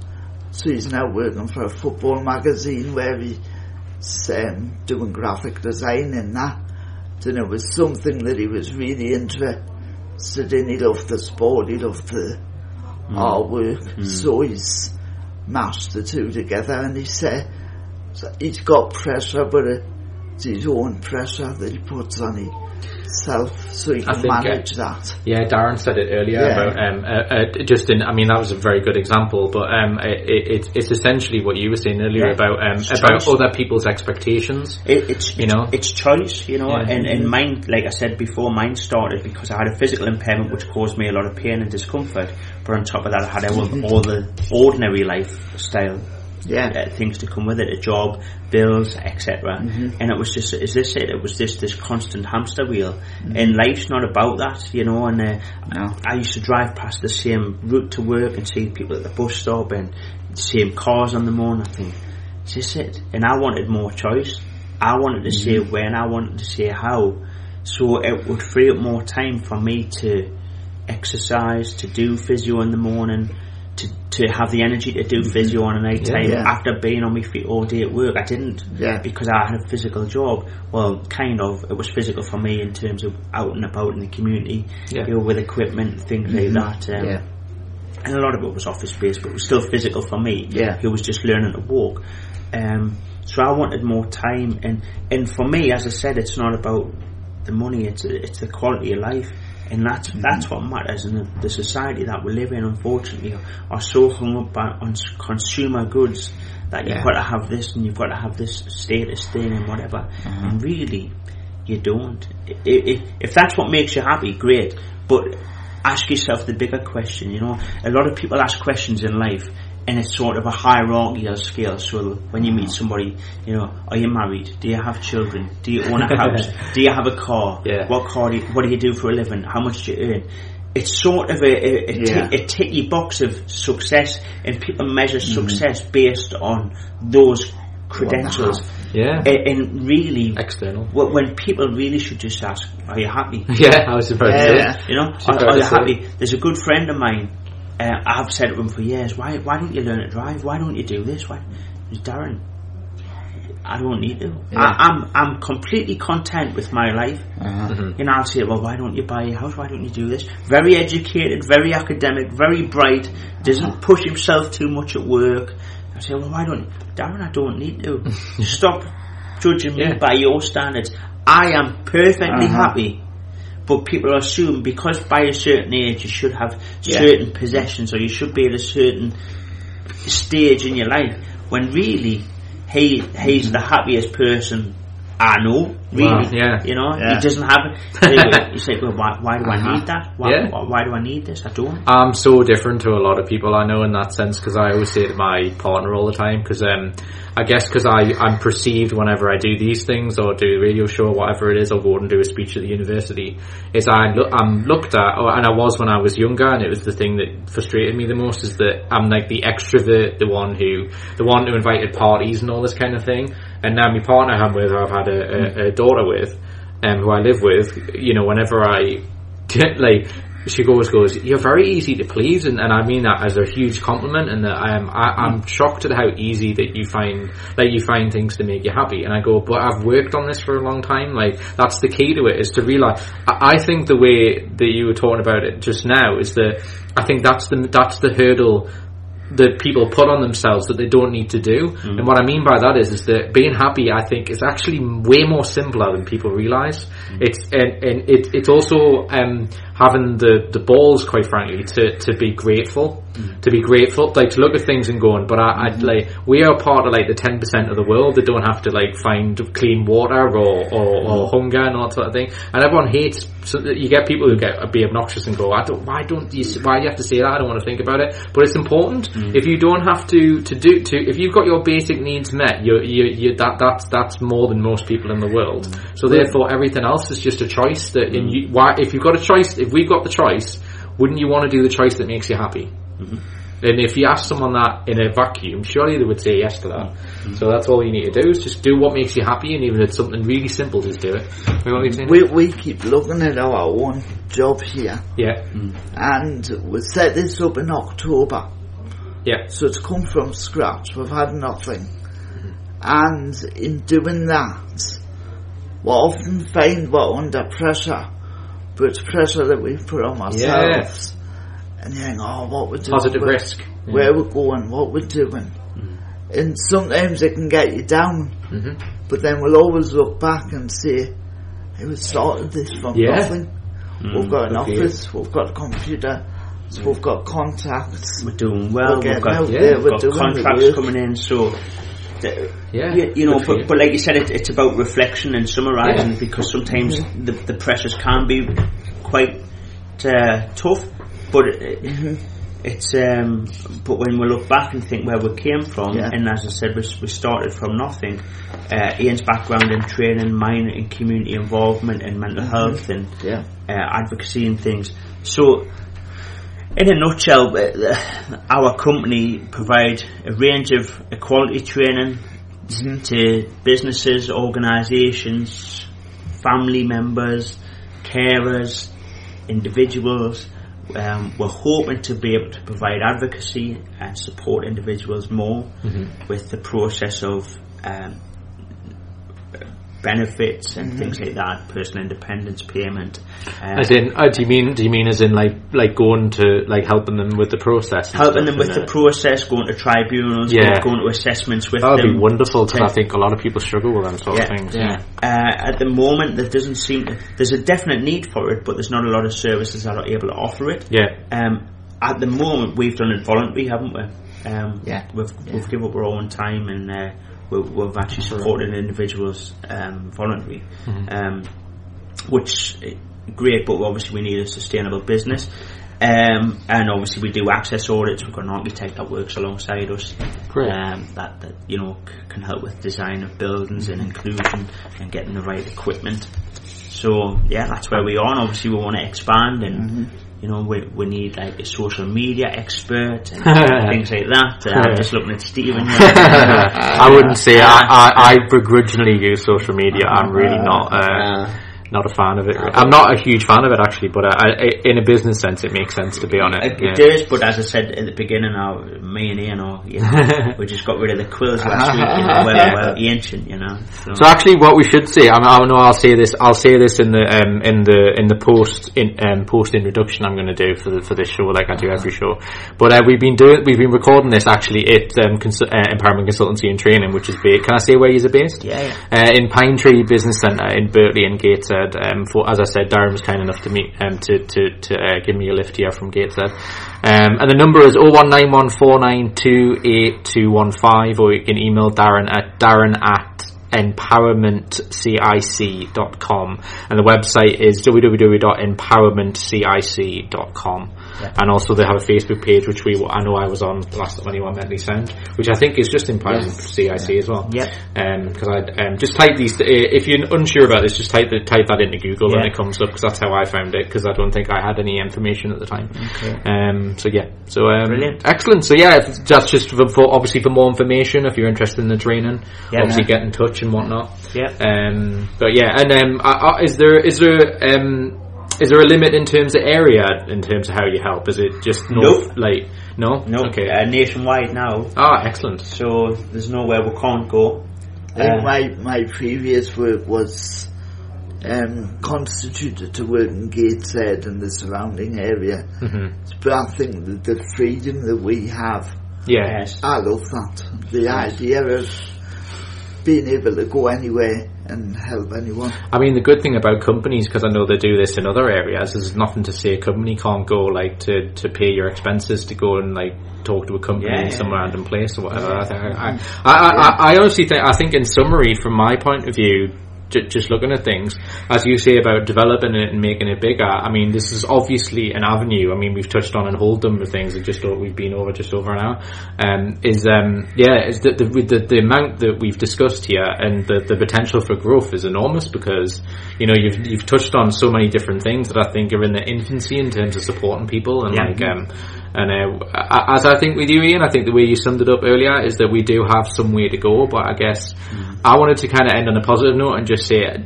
So he's now working for a football magazine where he's um, doing graphic design and that. And it was something that he was really interested in. He loved the sport, he loved the artwork. So he's mashed the two together and he said he's got pressure, but it's his own pressure that he puts on himself so I can uh, manage that. yeah. Darren said it earlier Yeah. about um, uh, uh, just in. I mean, that was a very good example, but um, it, it, it's- essentially what you were saying earlier Yeah. about um, about choice. other people's expectations. It, it's You know? it's choice, you know, Yeah. and, and mine, like I said before, mine started because I had a physical impairment which caused me a lot of pain and discomfort. But on top of that, I had all, all the ordinary lifestyle Yeah. uh, things to come with it, a job, bills, etc. And it was just, is this it? it was just this constant hamster wheel. And life's not about that, you know. And uh, No. I used to drive past the same route to work and see people at the bus stop and the same cars on the morning. I think, is this it? And I wanted more choice. I wanted to say when, I wanted to say how. So it would free up more time for me to exercise, to do physio in the morning, to, to have the energy to do physio on a night time Yeah. after being on my feet all day at work. I didn't Yeah. because I had a physical job. Well, kind of. It was physical for me in terms of out and about in the community, Yeah. you know, with equipment, and things like that. Um, Yeah. and a lot of it was office based, but it was still physical for me. Yeah. who was just learning to walk. Um, so I wanted more time, and and for me, as I said, it's not about the money; it's it's the quality of life, and that's that's what matters. And the, the society that we live in, unfortunately, are, are so hung up by, on consumer goods that you've got to have this and you've got to have this status thing and whatever. Mm-hmm. And really, you don't. I- i- If that's what makes you happy, great. But ask yourself the bigger question. You know, a lot of people ask questions in life, and it's sort of a hierarchical scale. So when you meet somebody, you know, are you married? Do you have children? Do you own a house? do you have a car? Yeah. What car? Do you, what do you do for a living? How much do you earn? It's sort of a, a, a, Yeah. tick, ticky box of success, and people measure mm. success based on those credentials. Yeah, And really, external. wh- when people really should just ask, "Are you happy?" Yeah, I was about to say. Yeah. You know, are, are you happy? There's a good friend of mine. Uh, I've said to him for years, "Why, why don't you learn to drive? Why don't you do this? Why?" He's Darren. I don't need to. Yeah. I, I'm I'm completely content with my life. Uh-huh. You know, I'll say, well, why don't you buy a house? Why don't you do this? Very educated, very academic, very bright. Doesn't push himself too much at work. I say, well, why don't? Darren, I don't need to. Stop judging me by your standards. I am perfectly Uh-huh. happy. But people assume because by a certain age you should have Yeah. certain possessions or you should be at a certain stage in your life when really he he's the happiest person I know. Really, Wow, yeah. you know, Yeah. he doesn't have it. you say, well, why, why do I Uh-huh. need that? Why, Yeah. why, why do I need this? I don't. I'm so different to a lot of people I know in that sense because I always say to my partner all the time because um, I guess because I'm perceived whenever I do these things or do a radio show or whatever it is or go and do a speech at the university is I look, I'm looked at or, and I was when I was younger and it was the thing that frustrated me the most is that I'm like the extrovert the one who the one who invited parties and all this kind of thing and now my partner I'm with who I've had a, a, a daughter with um, who I live with you know whenever I get like she always goes, "You're very easy to please," and, and I mean that as a huge compliment. And that I am, I'm shocked at how easy that you find, like you find things to make you happy. And I go, "But I've worked on this for a long time. Like that's the key to it is to realize." I, I think the way that you were talking about it just now is that I think that's the that's the hurdle that people put on themselves that they don't need to do. Mm. And what I mean by that is, is that being happy, I think, is actually way more simpler than people realize. Mm. It's and, and it, it's also um, having the, the balls, quite frankly, to, to be grateful, Mm. to be grateful, like to look at things and going. But I, I'd mm-hmm. like we are part of like the ten percent of the world that don't have to like find clean water or, or, or mm. hunger and all that sort of thing. And everyone hates. So you get people who get be obnoxious and go, I don't. Why don't you? Why do you have to say that? I don't want to think about it. But it's important. Mm. If you don't have to to do to if you've got your basic needs met, you you you that that's that's more than most people in the world. Mm. So therefore, everything else is just a choice. That in you, why if you've got a choice, if we've got the choice, wouldn't you want to do the choice that makes you happy? Mm-hmm. And if you ask someone that in a vacuum, surely they would say yes to that. Mm-hmm. So that's all you need to do is just do what makes you happy, and even if it's something really simple, just do it. You know what I'm saying? We, we keep looking at our own job here Yeah, mm-hmm. and we set this up in October. yeah, So it's come from scratch. We've had nothing. And in doing that, we often find we're under pressure. But it's pressure that we put on ourselves. And you think, oh, what we're doing. positive where, risk. Where we're going, what we're doing. Mm-hmm. And sometimes it can get you down. Mhm. But then we'll always look back and say, hey, we started this from Yeah. nothing. We've mm, got an okay. office, we've got a computer, so we've mm. got contacts. We're doing well. We're we've got, out yeah, there, we've got contracts coming in. So, Yeah, you, you know, but, you. but like you said, it, it's about reflection and summarising Yeah. because sometimes the, the pressures can be quite uh, tough. But it, it's um, but when we look back and think where we came from, Yeah. and as I said, we, we started from nothing. Uh, Ian's background in training, mine in community involvement and mental health and Yeah. uh, advocacy and things. So, in a nutshell, uh, our company provide a range of equality training to businesses, organisations, family members, carers, individuals. Um, we're hoping to be able to provide advocacy and support individuals more with the process of um, benefits and things like that, personal independence payment. Uh, As in, uh, do you mean do you mean as in like like going to like helping them with the process? helping stuff, them with the uh, process, going to tribunals, Yeah. going to assessments with That would them. be wonderful because I think a lot of people struggle with them sort Yeah, of things. yeah. Uh, at the moment, there doesn't seem to, there's a definite need for it, but there's not a lot of services that are able to offer it. Yeah. Um, at the moment, we've done it voluntary, haven't we? Um, Yeah. We've we've given up our own time and uh, we've, we've actually supported individuals um, voluntary, Mm-hmm. um, which uh, great, but obviously we need a sustainable business. Um, and obviously we do access audits. We've got an architect that works alongside us. Great. Um, that, that you know c- can help with design of buildings and inclusion and getting the right equipment. So yeah, that's where we are. And obviously we want to expand and you know we we need like a social media expert and things like that. Uh, I'm just looking at Stephen. here. I wouldn't say I, I, I begrudgingly use social media. I'm really not. Uh, not a fan of it. I'm not a huge fan of it actually, but I, I, in a business sense, it makes sense to be on it. It, yeah. does, but as I said at the beginning, now me and Ian, you know, we just got rid of the quills last week. You know, well, well, ancient, you know. So, So actually, what we should say, I, mean, I know I'll say this. I'll say this in the um, in the in the post in um, post introduction I'm going to do for the, for this show, like I do every show. But uh, we've been doing we've been recording this actually at um, cons- uh, Empowerment Consultancy and Training, which is based. Can I say where you're based? yeah, yeah. Uh, in Pine Tree Business Centre in Birtley and Um, for as I said, Darren was kind enough to meet um, to to to uh, give me a lift here from Gateshead. Um, and the number is 01914928215 or you can email Darren at darren at empowermentcic.com and the website is www.empowermentcic.com and also they have a Facebook page which we I know I was on last time anyone mentally sound which I think is just Empowerment CIC as well Yep. because I um, just type these. Uh, if you're unsure about this, just type the, type that into Google and it comes up because that's how I found it. Because I don't think I had any information at the time. Um, so yeah, so um, Brilliant. excellent. So yeah, that's just for, for obviously for more information. If you're interested in the training, Yeah. obviously get in touch and whatnot. Yep. Um, but yeah, and um, uh, uh, is there is there um, is there a limit in terms of area in terms of how you help? Is it just north, Nope. like no? No, Okay. uh, nationwide now, Ah, excellent. so there's nowhere we can't go. I Uh, my, my previous work was um, constituted to work in Gateshead and the surrounding area. hmm But I think that the freedom that we have, Yeah. yes. I love that. The idea of being able to go anywhere and help anyone. I mean, the good thing about companies, because I know they do this in other areas, is nothing to say a company can't go like to, to pay your expenses to go and like talk to a company Yeah, in some yeah. random place or whatever. I, think, I, I, I, I, I honestly think, I think in summary, from my point of view, j- just looking at things, as you say about developing it and making it bigger, I mean, this is obviously an avenue. I mean, we've touched on and hold them with things that just we've been over just over an hour. Um, is um, yeah, is the, the the the amount that we've discussed here and the the potential for growth is enormous because you know you've you've touched on so many different things that I think are in the infancy in terms of supporting people and Yeah. like um. And uh, as I think with you, Ian, I think the way you summed it up earlier is that we do have some way to go. But I guess I wanted to kind of end on a positive note and just say uh,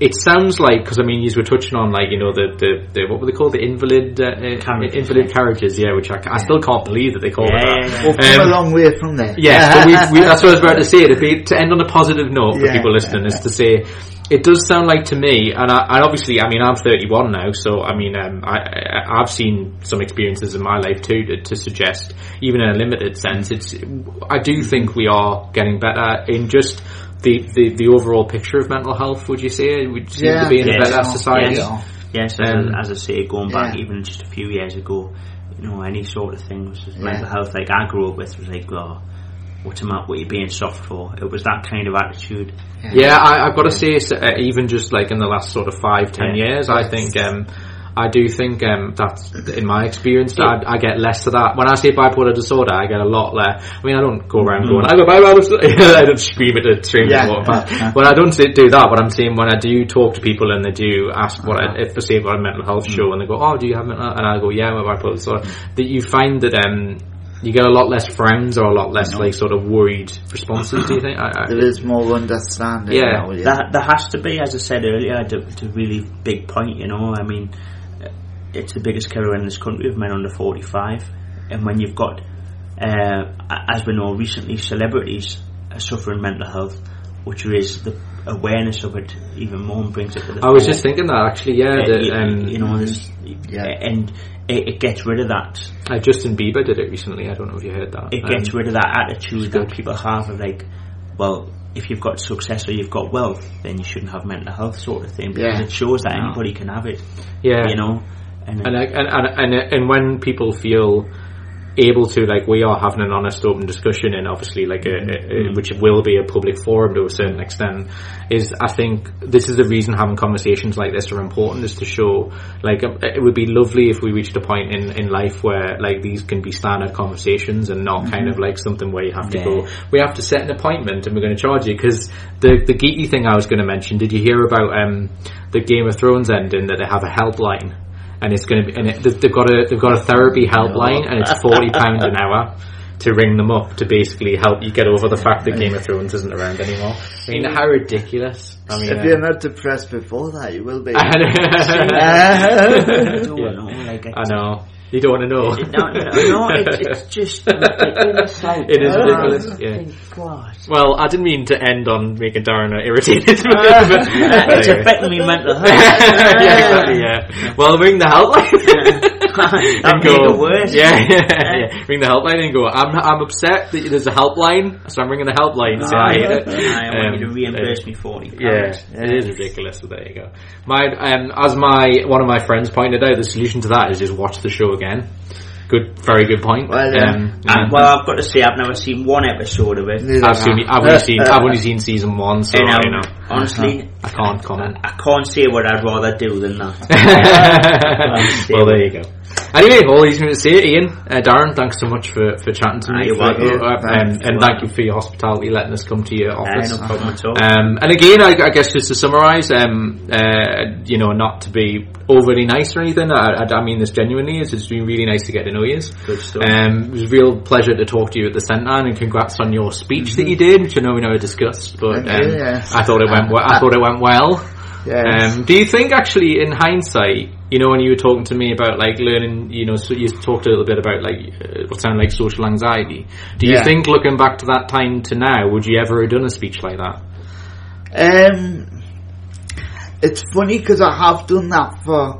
it sounds like because I mean, you were touching on like you know the the, the what were they called the invalid uh, uh, Carriages, invalid yeah. carriages, yeah. Which I, I still can't believe that they call Yeah, it that. We've come Um, a long way from there. yeah, so we, we, that's what I was about to say. To, be, to end on a positive note for people listening is to say it does sound like to me, and, I, and obviously, I mean, I'm 31 now, so I mean, um, I, I, I've seen some experiences in my life too to, to suggest, even in a limited sense, it's. I do think we are getting better in just. The, the, the overall picture of mental health, would you say? Would seem to be in a Yes. better society? Yeah. Yes, as, Um, I, as I say, going back yeah. even just a few years ago, you know, any sort of thing was just Yeah. mental health. Like I grew up with was like, oh, what's the matter? What are you being soft for? It was that kind of attitude. Yeah, I, I've got to say, uh, even just like in the last sort of five, ten Yeah. years, I think, um, I do think um, that's in my experience, I, I get less of that. When I say bipolar disorder, I get a lot less. I mean, I don't go around going, I got bipolar disorder. I don't scream at the stranger Yeah. past. But I don't say, do that. But I'm saying when I do talk to people and they do ask what I, if they say about a mental health show and they go, oh, do you have mental? And I go, yeah, I'm a bipolar disorder. That you find that um, you get a lot less frowns or a lot less like sort of worried responses. Do you think? I, I, There is more understanding Yeah. now. Yeah. There, there has to be, as I said earlier, it's a really big point. You know, I mean, uh, it's the biggest killer in this country of men under forty-five, and when you've got, uh, as we know, recently celebrities are suffering mental health, which raises the awareness of it even more and brings it to the. I was just thinking that actually, yeah. Uh, that, you, um, you know, this, Yeah. and it, it gets rid of that. uh, Justin Bieber did it recently. I don't know if you heard that. It gets Um, rid of that attitude that people have of like, well, if you've got success or you've got wealth, then you shouldn't have mental health sort of thing because Yeah. it shows that No. anybody can have it. yeah, You know, and, and, I- and and and and when people feel able to like we are having an honest open discussion and obviously like a, a, a- which will be a public forum to a certain extent is I think this is the reason having conversations like this are important is to show like it would be lovely if we reached a point in in life where like these can be standard conversations and not kind of like something where you have to Yeah. go we have to set an appointment and we're going to charge you because the the geeky thing I was going to mention did you hear about um the Game of Thrones ending that they have a helpline and it's going to be and it, they've got a they've got a therapy helpline and it's forty pounds an hour to ring them up to basically help you get over the fact that Game of Thrones isn't around anymore. I mean, how ridiculous! I mean, If uh, you're not depressed before that, you will be. I don't Yeah. know, I know you don't want to know. No, no, no, it's, it's just ridiculous. Like, It is uh, ridiculous, yeah. thank God. Well, I didn't mean to end on making Darren irritated. but- it's affecting me mental health. yeah, exactly, yeah. Well, ring the helpline. That and worse. Yeah, yeah, yeah. Ring the helpline and go. I'm I'm upset that there's a helpline, so I'm ringing the helpline. So I hate it. I want you Um, to reimburse uh, me forty pounds. Yeah, it is ridiculous. But there you go. My um, as my one of my friends pointed out, the solution to that is just watch the show again. Good, very good point. Well, yeah. um, And, well, I've got to say, I've never seen one episode of it. I've seen, I've only seen, I've only seen season one, so um, you know, honestly, I can't comment. I can't say what I'd rather do than that. well, there you go. Anyway, all he's going to say, Ian, uh, Darren, thanks so much for, for chatting to me. for- uh, Thanks and, thank you for your hospitality, letting us come to your office. no problem at all. Um, and again, I, I guess just to summarise, um, uh, you know, not to be overly nice or anything, I, I, I mean this genuinely, it's, it's been really nice to get to know you. Good stuff. Um, it was a real pleasure to talk to you at the centre, and congrats on your speech that you did, which I know we never discussed, but Thank you, um, yes. I thought it went. Well, I thought it went well. yes. Um, do you think actually, in hindsight, you know, when you were talking to me about like learning, you know, so you talked a little bit about like uh, what sounded like social anxiety. Do you Yeah. think, looking back to that time to now, would you ever have done a speech like that? Um, it's funny because I have done that for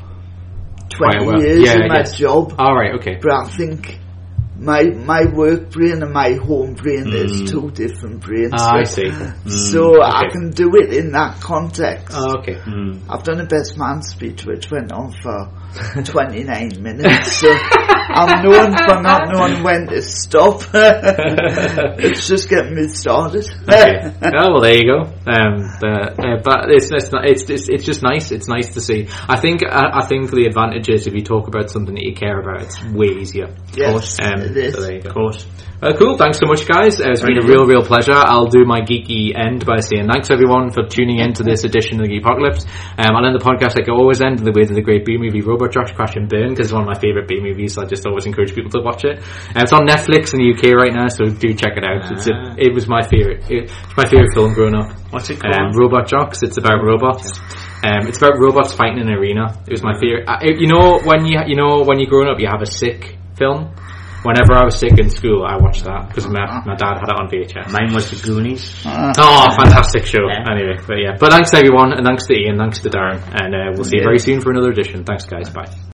20 well. years Yeah, in my job, All right, okay. but I think my my work brain and my home brain is Mm. two different brains. Ah, I see. so I can do it in that context. Oh, okay. Mm. I've done a best man speech which went on for 29 minutes, so I'm known for not knowing when to stop. it's just getting me started. okay. Oh well, there you go. Um, but, uh, but it's it's, not, it's it's it's just nice. It's nice to see. I think I, I think the advantage is if you talk about something that you care about, it's way easier. yes, Um, it is. so there you go. Of course. Uh, cool. Thanks so much, guys. Uh, it's been a real, real pleasure. I'll do my geeky end by saying thanks everyone for tuning in to this edition of the Geek Apocalypse. Um, I'll end the podcast like I always end the way to the great B movie Robot Jox Crash and Burn because it's one of my favourite B movies. So I just always encourage people to watch it. Um, it's on Netflix in the UK right now, so do check it out. It's a, Ah. it was my favourite. It, it's my favourite film growing up. What's it called? Um, Robot Jox. It's about robots. Um, it's about robots fighting in an arena. It was my favorite. Uh, you know when you you know when you're growing up, you have a sick film. Whenever I was sick in school, I watched that because my my dad had it on VHS. Mine was the Goonies. Oh, fantastic show! Yeah. Anyway, but yeah, but thanks to everyone, and thanks to Ian, thanks to Darren, and uh, we'll see you very soon for another edition. Thanks, guys. Bye.